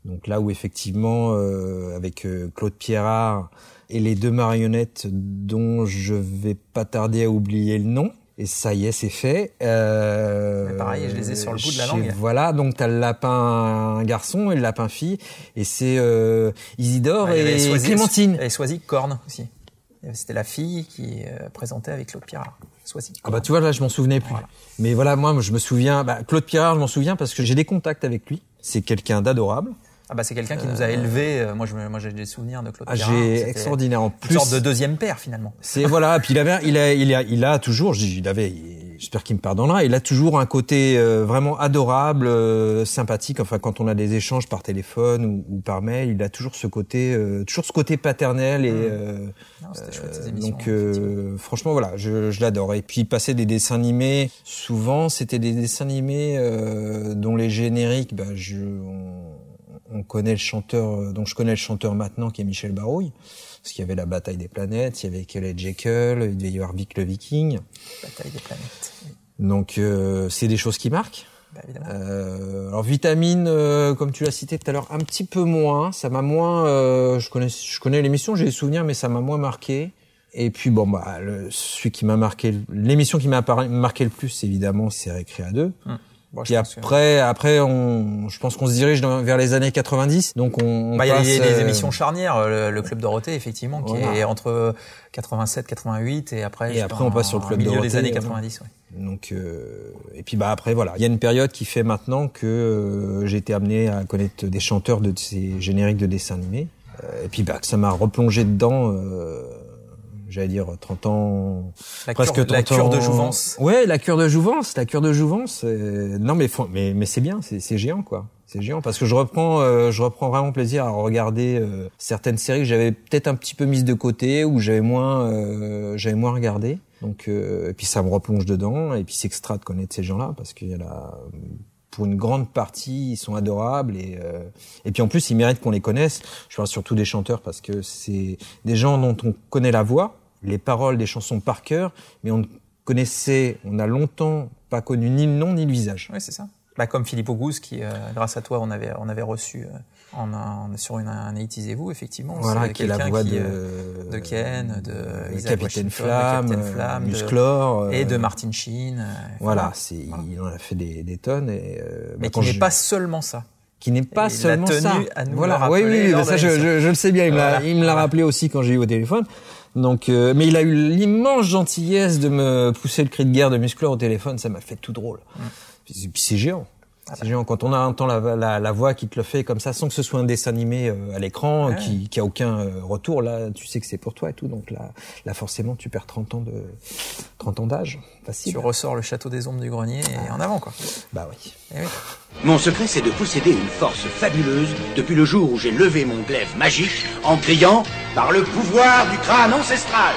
Speaker 2: Donc là où effectivement, euh, avec euh, Claude Pierrard et les deux marionnettes dont je vais pas tarder à oublier le nom. Et ça y est, c'est fait.
Speaker 1: Euh, pareil, je les ai sur le bout de la langue.
Speaker 2: Voilà, donc t'as le lapin garçon et le lapin fille, et c'est euh, Isidore et Clémentine.
Speaker 1: Et Soisy Corne aussi. C'était la fille qui euh, présentait avec Claude Pierrard.
Speaker 2: Ah bah tu vois là, je m'en souvenais plus. Mais voilà, moi je me souviens. Bah, Claude Pierrard, je m'en souviens parce que j'ai des contacts avec lui. C'est quelqu'un d'adorable.
Speaker 1: Ah bah c'est quelqu'un qui nous a élevés. Euh, moi, je, moi j'ai des souvenirs de Claude. Ah,
Speaker 2: j'ai extraordinaire en plus.
Speaker 1: Une sorte de deuxième père finalement.
Speaker 2: C'est voilà. Puis il avait, il a, il a, il a toujours. Il avait. J'espère qu'il me pardonnera. Il a toujours un côté euh, vraiment adorable, euh, sympathique. Enfin, quand on a des échanges par téléphone ou, ou par mail, il a toujours ce côté, toujours ce côté paternel et. Mmh. Non, chouette, ces émissions, donc, franchement, voilà, je, je l'adore. Et puis passer des dessins animés. Souvent, c'était des dessins animés dont les génériques, bah, je on connaît le chanteur, euh, donc je connais le chanteur maintenant qui est Michel Barouille, parce qu'il y avait la bataille des planètes, il y avait Kelly Jekyll, il devait y avoir Vic le Viking.
Speaker 1: Bataille des planètes.
Speaker 2: Donc euh, c'est des choses qui marquent. Bah, euh, alors vitamine, euh, comme tu l'as cité tout à l'heure, un petit peu moins. Ça m'a moins. je connais, je connais l'émission, j'ai des souvenirs, mais ça m'a moins marqué. Et puis bon bah le, celui qui m'a marqué, l'émission qui m'a marqué le plus évidemment, c'est Récréa 2. Puis après, après, on, je pense qu'on se dirige vers les années 90. Donc on,
Speaker 1: bah, il y a des, euh, émissions charnières, le, club Dorothée effectivement, qui est entre 87, 88 et après.
Speaker 2: Et après on passe sur le club
Speaker 1: milieu
Speaker 2: Dorothée.
Speaker 1: des années 90. Ouais.
Speaker 2: Donc euh, et puis bah après voilà, il y a une période qui fait maintenant que euh, j'ai été amené à connaître des chanteurs de ces génériques de dessins animés. et puis bah ça m'a replongé dedans j'allais dire 30 ans,
Speaker 1: la presque cure, 30 la cure de jouvence.
Speaker 2: Ouais, la cure de jouvence, la cure de jouvence. Euh, non, mais mais mais c'est bien, c'est géant quoi. C'est géant parce que je reprends, euh, je reprends vraiment plaisir à regarder euh, certaines séries que j'avais peut-être un petit peu mises de côté ou j'avais moins, j'avais moins regardé. Donc, et puis ça me replonge dedans et puis c'est extra de connaître ces gens-là parce qu'il y a la pour une grande partie, ils sont adorables et euh, et puis en plus ils méritent qu'on les connaisse. Je parle surtout des chanteurs parce que c'est des gens dont on connaît la voix, les paroles des chansons par cœur, mais on connaissait, on a longtemps pas connu ni le nom ni le visage.
Speaker 1: Oui, c'est ça. Bah, comme Philippe Auguste qui, euh, grâce à toi, on avait on avait reçu euh, en un, sur une, un vous effectivement.
Speaker 2: Voilà, qui est la voix de,
Speaker 1: euh, de Ken, de
Speaker 2: Capitaine Flamme, Capitaine Flamme Musclor,
Speaker 1: et de Martin Sheen.
Speaker 2: voilà, c'est il en a fait des, des tonnes et.
Speaker 1: Mais bah, qui n'est pas seulement ça
Speaker 2: qui n'est pas seulement ça.
Speaker 1: À nous
Speaker 2: voilà, oui, oui, ça je, je, je, le sais bien. Il, voilà. il me l'a rappelé aussi quand j'ai eu au téléphone. Donc, euh, mais il a eu l'immense gentillesse de me pousser le cri de guerre de Musclor au téléphone. Ça m'a fait tout drôle. Mm. Puis, c'est géant. C'est géant quand on a entend la, la, la, voix qui te le fait comme ça, sans que ce soit un dessin animé euh, à l'écran, qui, qui a aucun euh, retour. Là, tu sais que c'est pour toi et tout. Donc là, là forcément, tu perds 30 ans de 30 ans d'âge.
Speaker 1: Facile. Tu ressors le château des ombres du grenier et en avant, quoi.
Speaker 2: Bah oui.
Speaker 1: Et oui.
Speaker 3: Mon secret, c'est de posséder une force fabuleuse depuis le jour où j'ai levé mon glaive magique en criant par le pouvoir du crâne ancestral.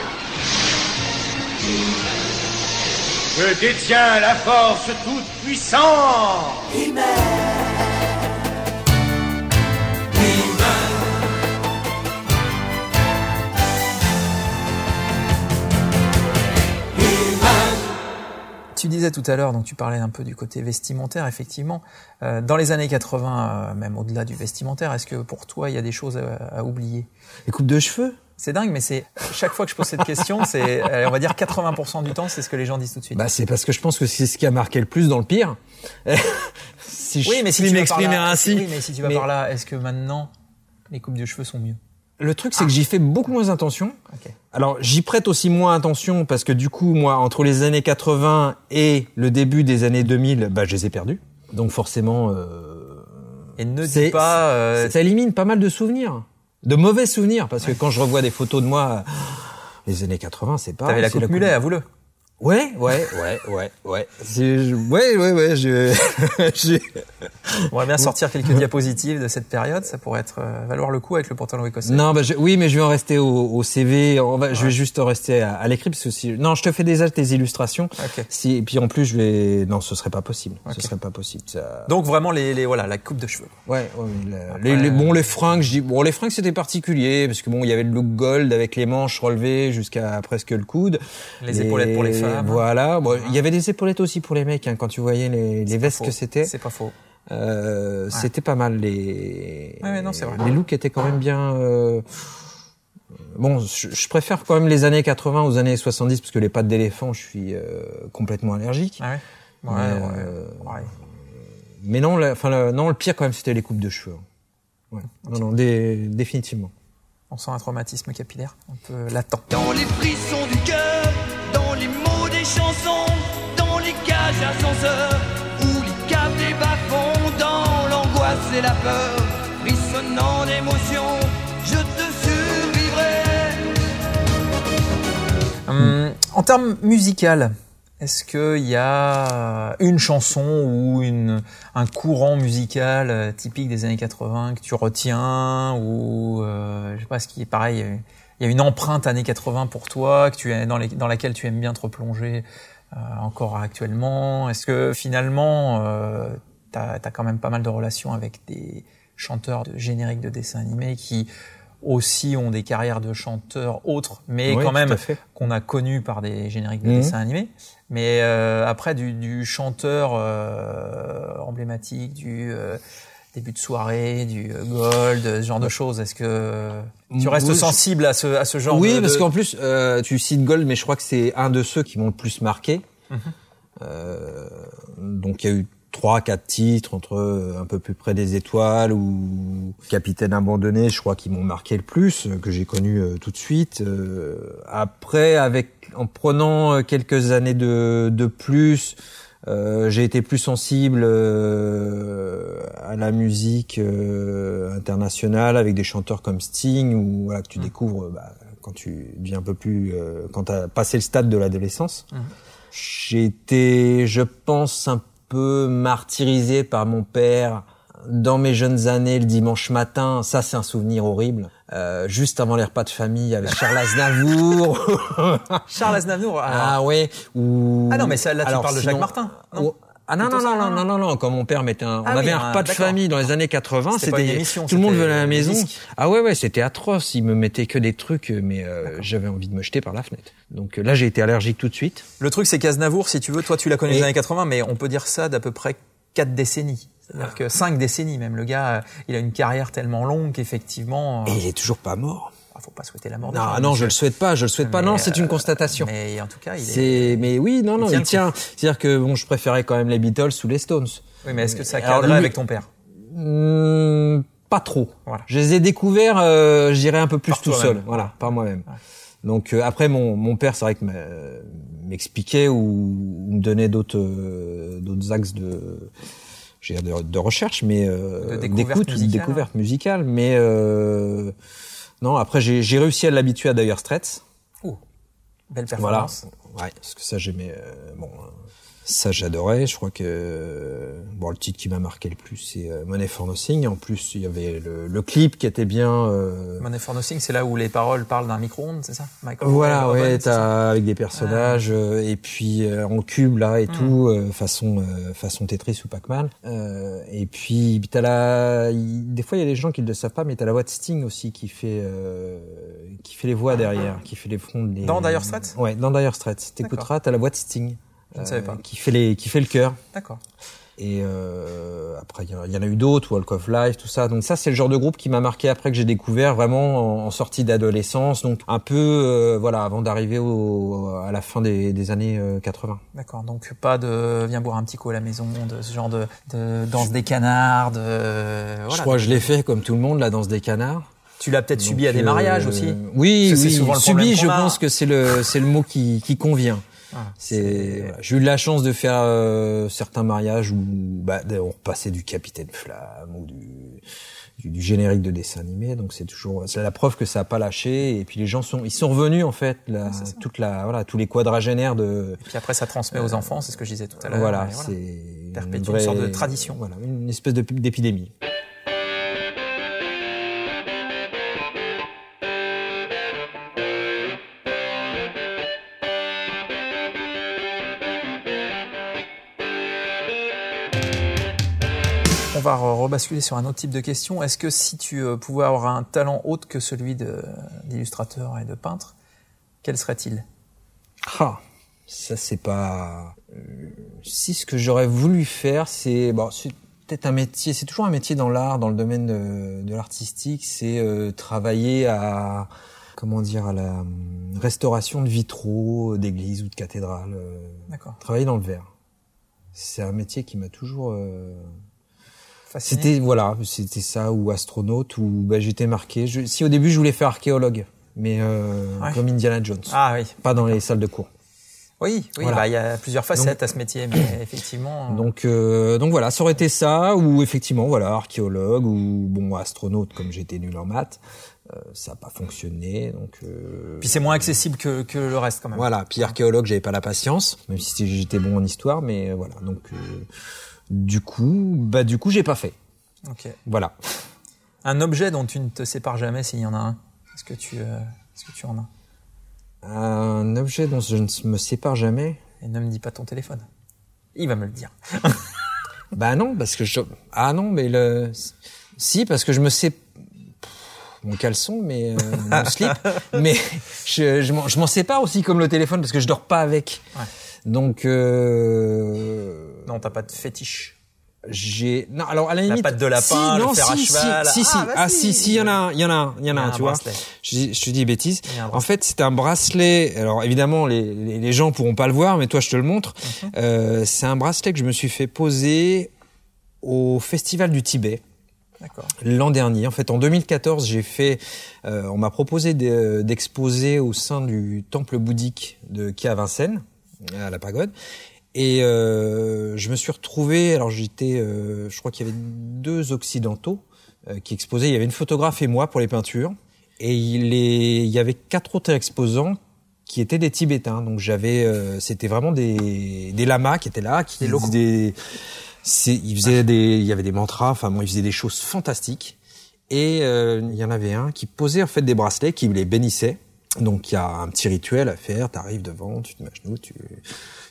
Speaker 3: Je détiens la force toute puissante.
Speaker 1: Tu disais tout à l'heure, donc tu parlais un peu du côté vestimentaire, effectivement. Euh, dans les années 80, euh, même au-delà du vestimentaire, est-ce que pour toi, il y a des choses à, à oublier?
Speaker 2: Les coupes de cheveux?
Speaker 1: C'est dingue, mais c'est chaque fois que je pose cette question, c'est, euh, on va dire 80% du temps, c'est ce que les gens disent tout de suite.
Speaker 2: Bah c'est parce que je pense que c'est ce qui a marqué le plus dans le pire. si je
Speaker 1: oui, mais si
Speaker 2: puis
Speaker 1: tu
Speaker 2: m'exprimer ainsi.
Speaker 1: oui, mais si tu vas
Speaker 2: Mais
Speaker 1: par là, est-ce que maintenant les coupes de cheveux sont mieux?
Speaker 2: Le truc c'est que j'y fais beaucoup moins attention. Alors j'y prête aussi moins attention parce que du coup moi entre les années 80 et le début des années 2000, bah je les ai perdus. Donc forcément euh,
Speaker 1: Et ne dis pas. euh,
Speaker 2: ça élimine pas mal de souvenirs, de mauvais souvenirs parce que quand je revois des photos de moi les années 80, c'est pas
Speaker 1: T'avais la coupe mulet, avoue-le.
Speaker 2: Ouais, ouais, ouais, ouais, ouais. Je- Ouais, ouais, ouais, je, j'ai-
Speaker 1: On va bien sortir quelques diapositives de cette période, ça pourrait être euh, valoir le coup avec le pantalon écossais.
Speaker 2: Non, bah, je- oui, mais je vais en rester au, au CV. On va, Je vais juste en rester à, à l'écrit parce que si, non, je te fais déjà tes illustrations.
Speaker 1: Ok.
Speaker 2: Si, et puis en plus, je vais, non, ce serait pas possible.
Speaker 1: Ok.
Speaker 2: Ce serait pas possible. Ça...
Speaker 1: Donc vraiment les, les voilà la coupe de cheveux.
Speaker 2: Ouais, ouais, les, les, bon, les fringues, je dis, bon, les fringues c'était particulier parce que bon, il y avait le look gold avec les manches relevées jusqu'à presque le coude.
Speaker 1: Les épaulettes pour les femmes.
Speaker 2: Voilà. Bon, il y avait des épaulettes aussi pour les mecs hein, quand tu voyais les, les vestes que c'était.
Speaker 1: C'est pas faux.
Speaker 2: Euh, C'était pas mal les.
Speaker 1: Ouais, ouais, non, c'est vrai.
Speaker 2: Les looks étaient quand même bien. euh, Bon, je, je préfère quand même les années 80 aux années 70 parce que les pattes d'éléphant, je suis euh, complètement allergique.
Speaker 1: Ah ouais? Ouais,
Speaker 2: Mais,
Speaker 1: ouais,
Speaker 2: euh,
Speaker 1: ouais.
Speaker 2: Mais non, la- enfin, la- non, le pire quand même, c'était les coupes de cheveux. Ouais. Non, non, dé- définitivement.
Speaker 1: On sent un traumatisme capillaire un peu latent.
Speaker 4: Dans les frissons du cœur, dans les mots chansons, dans les cages ascenseurs, où les caves des bas-fonds, dans l'angoisse et la peur, frissonnant d'émotion, je te survivrai.
Speaker 1: Hum, en termes musical, est-ce qu'il y a une chanson ou une, un courant musical euh, typique des années 80 que tu retiens ou euh, je sais pas ce qui est pareil, euh, il y a une empreinte années 80 pour toi que tu es dans, les, dans laquelle tu aimes bien te replonger euh, encore actuellement. Est-ce que finalement euh, t'as as quand même pas mal de relations avec des chanteurs de génériques de dessins animés qui aussi ont des carrières de chanteurs autres, mais
Speaker 2: Oui,
Speaker 1: quand même qu'on a connu par des génériques de
Speaker 2: Mhm.
Speaker 1: dessins animés. Mais euh, après du, du chanteur euh, emblématique, du euh, début de soirée, du euh, gold, ce genre de choses. Est-ce que tu restes
Speaker 2: Oui,
Speaker 1: sensible à ce à ce genre
Speaker 2: oui,
Speaker 1: de
Speaker 2: parce
Speaker 1: de-
Speaker 2: qu'en plus, euh, tu cites Gold, mais je crois que c'est un de ceux qui m'ont le plus marqué.
Speaker 1: Mhm.
Speaker 2: Euh, donc il y a eu trois, quatre titres entre un peu plus près des étoiles ou Capitaine abandonné, je crois qu'ils m'ont marqué le plus, que j'ai connu euh, tout de suite. Euh, après, avec en prenant quelques années de, de plus, euh, j'ai été plus sensible euh, à la musique euh, internationale avec des chanteurs comme Sting ou voilà que tu découvres euh, bah, quand tu deviens un peu plus euh, quand tu as passé le stade de l'adolescence. J'ai été, je pense, un peu martyrisé par mon père dans mes jeunes années le dimanche matin. Ça, c'est un souvenir horrible. Euh, juste avant les repas de famille avec Charles Aznavour.
Speaker 1: Charles Aznavour. alors-
Speaker 2: Ah ouais. Ou
Speaker 1: Ah non, mais ça, là, tu
Speaker 2: Alors,
Speaker 1: parles de Jacques Martin, non
Speaker 2: Oh, Ah non, non, non, non, non, non, non, quand mon père mettait un, on
Speaker 1: Ah
Speaker 2: avait
Speaker 1: oui,
Speaker 2: un repas de
Speaker 1: d'accord.
Speaker 2: famille dans les années 80,
Speaker 1: C'était
Speaker 2: tout le monde venait à la maison. Ah ouais, ouais, c'était atroce, il me mettait que des trucs, mais euh, j'avais envie de me jeter par la fenêtre. Donc euh, là, j'ai été allergique tout de suite.
Speaker 1: Le truc, c'est qu'Aznavour, si tu veux, toi, tu l'as connu dans
Speaker 2: Et-
Speaker 1: les années 80, mais on peut dire ça d'à peu près quatre décennies. C'est-à-dire que cinq décennies même. Le gars, euh, il a une carrière tellement longue qu'effectivement,
Speaker 2: Et
Speaker 1: euh,
Speaker 2: il est toujours pas mort.
Speaker 1: faut pas souhaiter la mort.
Speaker 2: Non,
Speaker 1: gens,
Speaker 2: non, je le souhaite pas, je le souhaite pas. Non, c'est une
Speaker 1: euh,
Speaker 2: constatation.
Speaker 1: Mais en tout cas, il est.
Speaker 2: C'est, mais oui, non, non, il tient. C'est-à-dire que bon, je préférais quand même les Beatles sous les Stones.
Speaker 1: Oui, mais est-ce que ça cadrait
Speaker 2: lui-
Speaker 1: avec ton père
Speaker 2: Hmm, pas trop.
Speaker 1: Voilà.
Speaker 2: Je les ai découverts, euh, je dirais un peu plus
Speaker 1: Par
Speaker 2: tout seul, voilà, par moi-même. Donc euh, après, mon, mon père, c'est vrai que m'expliquait ou, ou me donnait d'autres euh, d'autres axes de, je veux dire, de, de recherche, mais euh, d'écoute, de
Speaker 1: musicale,
Speaker 2: découverte musicale. Mais euh, non, après j'ai réussi à l'habituer à Dire Straits.
Speaker 1: Ouh, belle
Speaker 2: Voilà.
Speaker 1: performance.
Speaker 2: Ouais, parce que ça j'aimais. euh, bon, euh, Ça, j'adorais. Je crois que bon, le titre qui m'a marqué le plus, c'est euh, Money for Nothing. En plus, il y avait le, le clip qui était bien. Euh...
Speaker 1: Money for Nothing, c'est là où les paroles parlent d'un micro-ondes, c'est ça
Speaker 2: Michael? Voilà, ouais, t'as avec des personnages euh, et puis euh, en cube là et hmm. tout, façon façon Tetris ou Pac-Man. et puis t'as la, des fois il y a des gens qui ne le savent pas, mais t'as la voix de Sting aussi qui fait qui fait les voix derrière, qui fait les fronts. Les...
Speaker 1: Dans Dire Straits?
Speaker 2: Ouais, dans Dire Straits. T'écouteras, t'as la voix de Sting.
Speaker 1: Je ne savais pas.
Speaker 2: Qui fait les, qui fait le cœur.
Speaker 1: D'accord.
Speaker 2: Et euh, après, il y, en a eu d'autres, Walk of Life, tout ça. Donc ça, c'est le genre de groupe qui m'a marqué après que j'ai découvert vraiment en, sortie d'adolescence. Donc un peu, euh, voilà, avant d'arriver à la fin des, des années 80. Euh,
Speaker 1: D'accord. Donc pas de viens boire un petit coup à la maison, de ce genre de, de danse des canards. De,
Speaker 2: voilà, je crois que je l'ai fait comme tout le monde, la danse des canards.
Speaker 1: Tu l'as peut-être subi à des mariages euh, aussi?
Speaker 2: Oui, oui. Souvent le subi, je pense que c'est le c'est le mot qui, qui convient. Ah, c'est, j'ai eu de la chance de faire euh, certains mariages où bah, on repassait du Capitaine Flamme ou du, du, générique de dessin animé, donc c'est toujours c'est la preuve que ça a pas lâché. Et puis les gens sont ils sont revenus en fait, la, toute la voilà tous les quadragénaires de.
Speaker 1: Et puis après ça transmet aux enfants, c'est ce que je disais tout à l'heure.
Speaker 2: Voilà, c'est
Speaker 1: perpétue une, sorte de tradition.
Speaker 2: Voilà, une espèce d'épidémie.
Speaker 1: On va rebasculer sur un autre type de question. Est-ce que si tu euh, pouvais avoir un talent autre que celui d'illustrateur et de peintre, quel serait-il?
Speaker 2: Ah, ça c'est pas. Euh, si ce que j'aurais voulu faire, c'est bon, c'est peut-être un métier. C'est toujours un métier dans l'art, dans le domaine de, l'artistique. C'est euh, travailler à comment dire à la restauration de vitraux d'églises ou de cathédrales.
Speaker 1: D'accord.
Speaker 2: Travailler dans le verre. C'est un métier qui m'a toujours c'était voilà, c'était ça ou astronaute ou bah, j'étais marqué. Je, si au début je voulais faire archéologue, mais euh, comme Indiana Jones.
Speaker 1: Ah oui.
Speaker 2: Pas dans les salles de cours.
Speaker 1: Oui, oui, bah il y a plusieurs facettes à ce métier, mais effectivement.
Speaker 2: Euh, donc euh, donc voilà, ça aurait été ça ou effectivement voilà archéologue ou bon astronaute comme j'étais nul en maths. Euh, ça n'a pas fonctionné. Donc, euh...
Speaker 1: Puis c'est moins accessible que, que le reste quand même.
Speaker 2: Voilà. Puis archéologue, j'avais pas la patience, même si j'étais bon en histoire, mais voilà. Donc euh, du coup, bah du coup, j'ai pas fait.
Speaker 1: Ok.
Speaker 2: Voilà.
Speaker 1: Un objet dont tu ne te sépares jamais s'il y en a un. Est-ce que tu, euh, est-ce que tu en as?
Speaker 2: Un objet dont je ne me sépare jamais?
Speaker 1: Et ne me dis pas ton téléphone. Il va me le dire.
Speaker 2: bah non, parce que je. Ah non, mais le. Si, parce que je me sais mon caleçon, mais euh, mon slip, mais je, je m'en sépare aussi comme le téléphone parce que je dors pas avec.
Speaker 1: Ouais.
Speaker 2: Donc euh...
Speaker 1: non, t'as pas de fétiche.
Speaker 2: J'ai non alors à la limite
Speaker 1: la patte de lapin, si, non, le fer
Speaker 2: si,
Speaker 1: à cheval.
Speaker 2: Si si ah, bah ah si si il y en a un, il y en a un, il y en a un, tu vois. Je, je te dis bêtise. En fait, c'est un bracelet. Alors évidemment les, les, les, gens pourront pas le voir, mais toi je te le montre. Mhm. euh, c'est un bracelet que je me suis fait poser au festival du Tibet. L'an dernier, en fait, en 2014, j'ai fait. Euh, on m'a proposé d'exposer au sein du temple bouddhique de Kia Vincennes à la pagode. Et euh, je me suis retrouvé, alors j'étais, euh, je crois qu'il y avait deux occidentaux euh, qui exposaient. Il y avait une photographe et moi pour les peintures, et il, il y avait quatre autres exposants qui étaient des Tibétains. Donc j'avais, euh, c'était vraiment des, des lamas qui étaient là, qui
Speaker 1: des
Speaker 2: faisaient des, ils faisaient des, il y avait des mantras. Enfin, moi, ils faisaient des choses fantastiques. Et euh, il y en avait un qui posait en fait des bracelets, qui les bénissait. Donc il y a un petit rituel à faire, tu arrives devant, tu te mets à genoux, tu,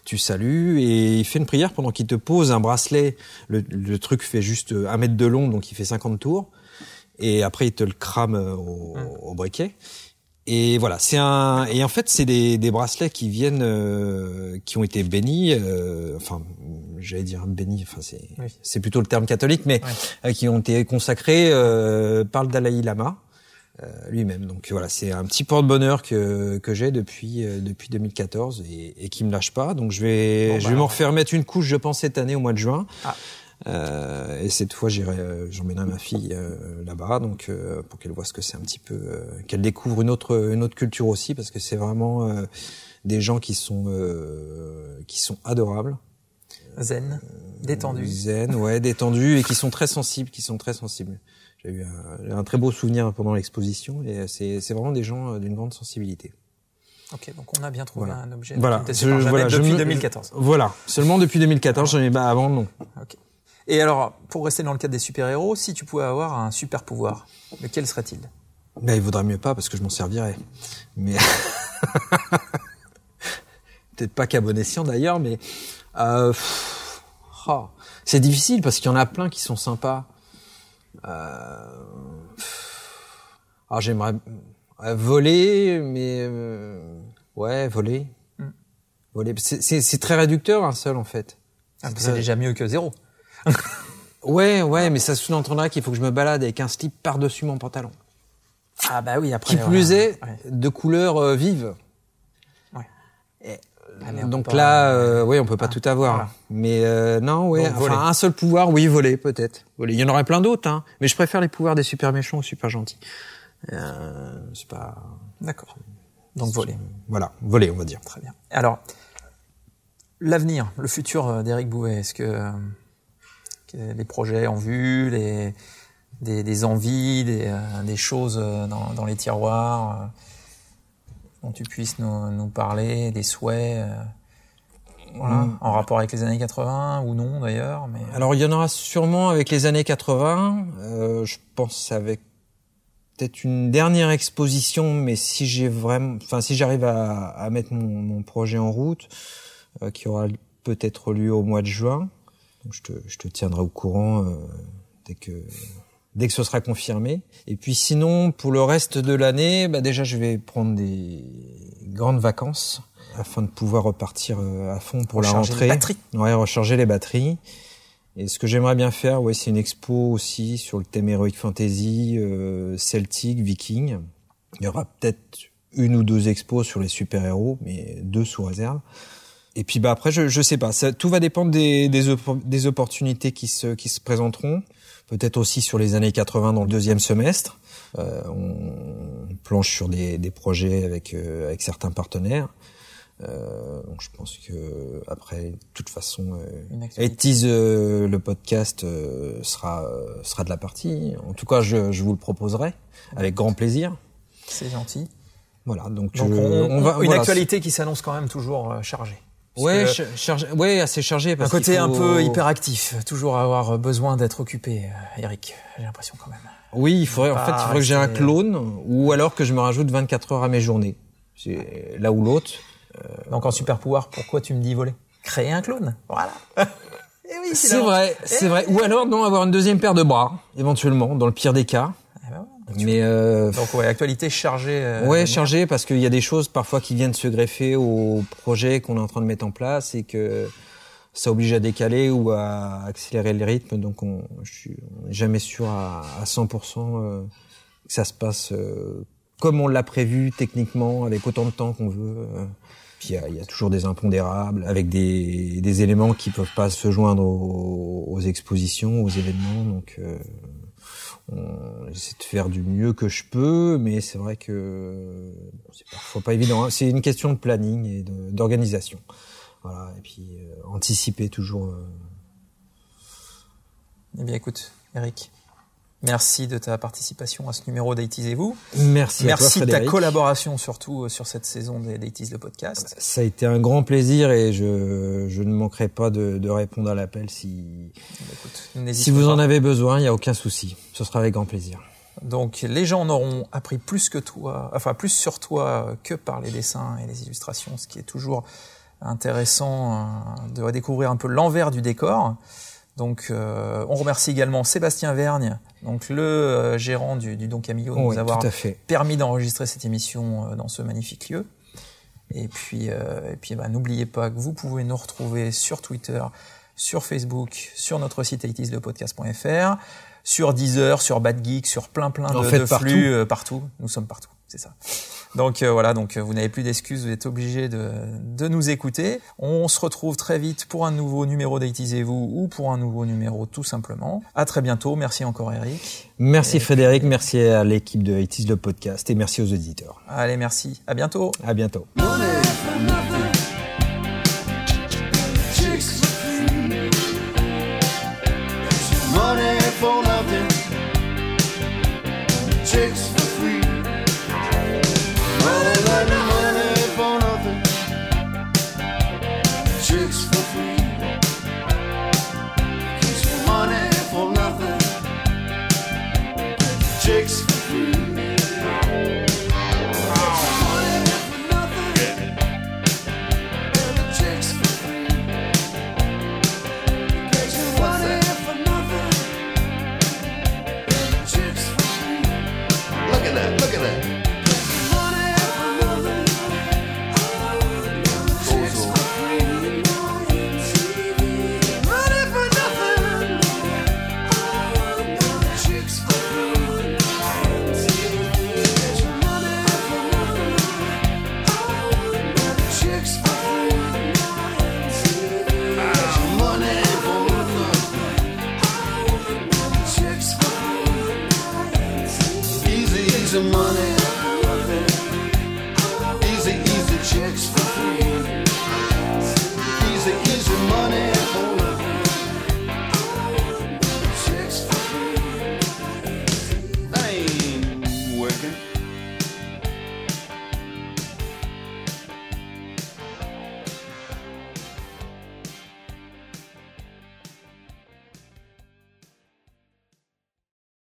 Speaker 2: tu salues, et il fait une prière pendant qu'il te pose un bracelet. Le, le, truc fait juste un mètre de long, donc il fait 50 tours. Et après, il te le crame au, mmh. au briquet. Et voilà, c'est un et en fait c'est des, des bracelets qui viennent euh, qui ont été bénis, euh, enfin j'allais dire bénis, enfin c'est c'est plutôt le terme catholique, mais euh, qui ont été consacrés euh, par le Dalai Lama. Euh, lui-même. Donc voilà, c'est un petit porte-bonheur que, que j'ai depuis euh, depuis 2014 et, et qui me lâche pas. Donc je vais je vais bah, m'en refaire mettre une couche, je pense cette année au mois de juin.
Speaker 1: Ah.
Speaker 2: Euh, et cette fois, j'irai, j'emmènerai ma fille là-bas, donc pour qu'elle voit ce que c'est un petit peu, qu'elle découvre une autre une autre culture aussi, parce que c'est vraiment des gens qui sont qui sont adorables.
Speaker 1: Zen, détendus.
Speaker 2: Zen, ouais, détendus et qui sont très sensibles, qui sont très sensibles. J'ai eu un, un, très beau souvenir pendant l'exposition et c'est vraiment des gens euh, d'une grande sensibilité.
Speaker 1: Ok, donc on a bien trouvé
Speaker 2: Voilà.
Speaker 1: un objet.
Speaker 2: Voilà, je- voilà,
Speaker 1: depuis
Speaker 2: me-
Speaker 1: 2014.
Speaker 2: Voilà, seulement depuis 2014, j'en ai pas avant, non.
Speaker 1: Ok. Et alors, pour rester dans le cadre des super-héros, si tu pouvais avoir un super pouvoir, lequel serait-il?
Speaker 2: Ben, il vaudrait mieux pas parce que je m'en servirais. Mais peut-être pas qu'à bon escient d'ailleurs, mais euh, oh, c'est difficile parce qu'il y en a plein qui sont sympas. Euh, pff, ah, j'aimerais euh, voler, mais euh, ouais, voler,
Speaker 1: Mm.
Speaker 2: voler. C'est- très réducteur un seul en fait.
Speaker 1: Ah, C'est déjà mieux que zéro.
Speaker 2: Ouais, ouais, mais ça sous-entendrait qu'il faut que je me balade avec un slip par-dessus mon pantalon.
Speaker 1: Ah bah oui, après.
Speaker 2: Qui plus est,
Speaker 1: Ouais.
Speaker 2: de couleur euh, vive.
Speaker 1: Ouais.
Speaker 2: Et,
Speaker 1: Ah,
Speaker 2: donc là, euh, oui, on peut pas
Speaker 1: Ah,
Speaker 2: tout avoir.
Speaker 1: voilà.
Speaker 2: Mais euh, non,
Speaker 1: voler.
Speaker 2: enfin un seul pouvoir, oui, voler peut-être. Voler. Il y en aurait plein d'autres, hein. Mais je préfère les pouvoirs des super méchants aux super gentils. Euh, c'est pas.
Speaker 1: D'accord. Donc voler.
Speaker 2: Voilà, voler, on va dire.
Speaker 1: Très bien. Alors, l'avenir, le futur euh, d'Éric Bouvet, est-ce que, euh, les projets en vue, les, des, des envies, des, euh, des choses euh, dans, dans les tiroirs euh, dont tu puisses nous, nous parler, des souhaits euh, voilà,
Speaker 2: Mm.
Speaker 1: en rapport avec les années 80 ou non d'ailleurs mais
Speaker 2: Alors il y en aura sûrement avec les années 80. euh, je pense avec peut-être une dernière exposition, mais si j'ai vraiment, enfin si j'arrive à, à mettre mon, mon projet en route, euh, qui aura peut-être lieu au mois de juin. Donc je te, je te tiendrai au courant euh, dès que dès que ce sera confirmé. Et puis sinon pour le reste de l'année, bah déjà je vais prendre des grandes vacances afin de pouvoir repartir euh, à fond pour la
Speaker 1: Recharger les
Speaker 2: rentrée.
Speaker 1: batteries.
Speaker 2: Ouais, recharger les batteries. Et ce que j'aimerais bien faire, ouais, c'est une expo aussi sur le thème Heroic Fantasy, euh, celtique, viking. Il y aura peut-être une ou deux expos sur les super-héros, mais deux sous réserve. Et puis bah après, je, je sais pas, ça, tout va dépendre des, des, des opportunités qui se, qui se présenteront. Peut-être aussi sur les années 80 dans le deuxième semestre. Euh, on planche sur des, des projets avec, euh, avec certains partenaires. Euh, donc je pense que après, de toute façon, euh,
Speaker 1: Une actualité.
Speaker 2: et tease euh, le podcast euh, sera euh, sera de la partie. En tout cas, je, je vous le proposerai avec grand plaisir.
Speaker 1: c'est gentil
Speaker 2: Voilà, donc,
Speaker 1: donc
Speaker 2: euh,
Speaker 1: on, une
Speaker 2: voilà,
Speaker 1: actualité qui s'annonce quand même toujours euh, chargée
Speaker 2: Ouais, ch- chargé, ouais, assez chargé
Speaker 1: Un côté un peu hyperactif, toujours avoir besoin d'être occupé, euh, Eric. J'ai l'impression quand même.
Speaker 2: Oui, il faudrait en fait, il faudrait que j'ai un
Speaker 1: rester-
Speaker 2: clone ou alors que je me rajoute 24 heures à mes journées. C'est l'un ou l'autre.
Speaker 1: Donc en super pouvoir, pourquoi tu me dis voler? Créer un clone. Voilà. Eh oui,
Speaker 2: C'est vrai, c'est vrai. Ou alors non, avoir une deuxième paire de bras, éventuellement, dans le pire des cas. Mais euh,
Speaker 1: Donc ouais, actualité chargée. euh,
Speaker 2: Ouais,
Speaker 1: de-
Speaker 2: chargé parce qu'il y a des choses parfois qui viennent se greffer au projet qu'on est en train de mettre en place et que ça oblige à décaler ou à accélérer le rythme. Donc on, je suis on jamais sûr à, à 100% euh, que ça se passe euh, comme on l'a prévu techniquement avec autant de temps qu'on veut. euh. Puis il y a, il y a toujours des impondérables avec des, des éléments qui peuvent pas se joindre aux, aux expositions, aux événements. Donc euh, on essaie de faire du mieux que je peux, mais c'est vrai que bon, c'est parfois pas évident. hein. C'est une question de planning et d'organisation. Voilà, et puis euh, anticiper toujours. euh,
Speaker 1: Eh bien écoute, Eric, merci de ta participation à ce numéro d'Aitisez-vous.
Speaker 2: Merci, à toi,
Speaker 1: Merci de ta collaboration surtout euh, sur cette saison des d'Aitis le podcast.
Speaker 2: Ça a été un grand plaisir et je, je ne manquerai pas de, de répondre à l'appel si,
Speaker 1: Écoute, n'hésite
Speaker 2: si vous
Speaker 1: pas.
Speaker 2: en avez besoin, il n'y a aucun souci. Ce sera avec grand plaisir.
Speaker 1: Donc les gens en auront appris plus que toi, enfin plus sur toi que par les dessins et les illustrations, ce qui est toujours intéressant euh, de découvrir un peu l'envers du décor. Donc euh, on remercie également Sébastien Vergne, donc le euh, gérant du, du Don Camillo, de
Speaker 2: Oui,
Speaker 1: nous avoir permis d'enregistrer cette émission euh, dans ce magnifique lieu. Et puis, euh, et puis bah, n'oubliez pas que vous pouvez nous retrouver sur Twitter, sur Facebook, sur notre site 80lepodcast.fr, sur Deezer, sur Bad Geek, sur plein plein
Speaker 2: En
Speaker 1: de,
Speaker 2: fait,
Speaker 1: de
Speaker 2: partout.
Speaker 1: flux partout. Nous sommes partout, c'est ça. Donc euh, voilà, donc euh, vous n'avez plus d'excuses, vous êtes obligés de, de nous écouter. On se retrouve très vite pour un nouveau numéro d'Aitisez-vous ou pour un nouveau numéro tout simplement. À très bientôt, merci encore Eric.
Speaker 2: Merci Frédéric, merci à l'équipe de Itis le podcast et merci aux auditeurs.
Speaker 1: Allez, merci, à bientôt.
Speaker 2: À bientôt.
Speaker 4: Money for nothing. Chicks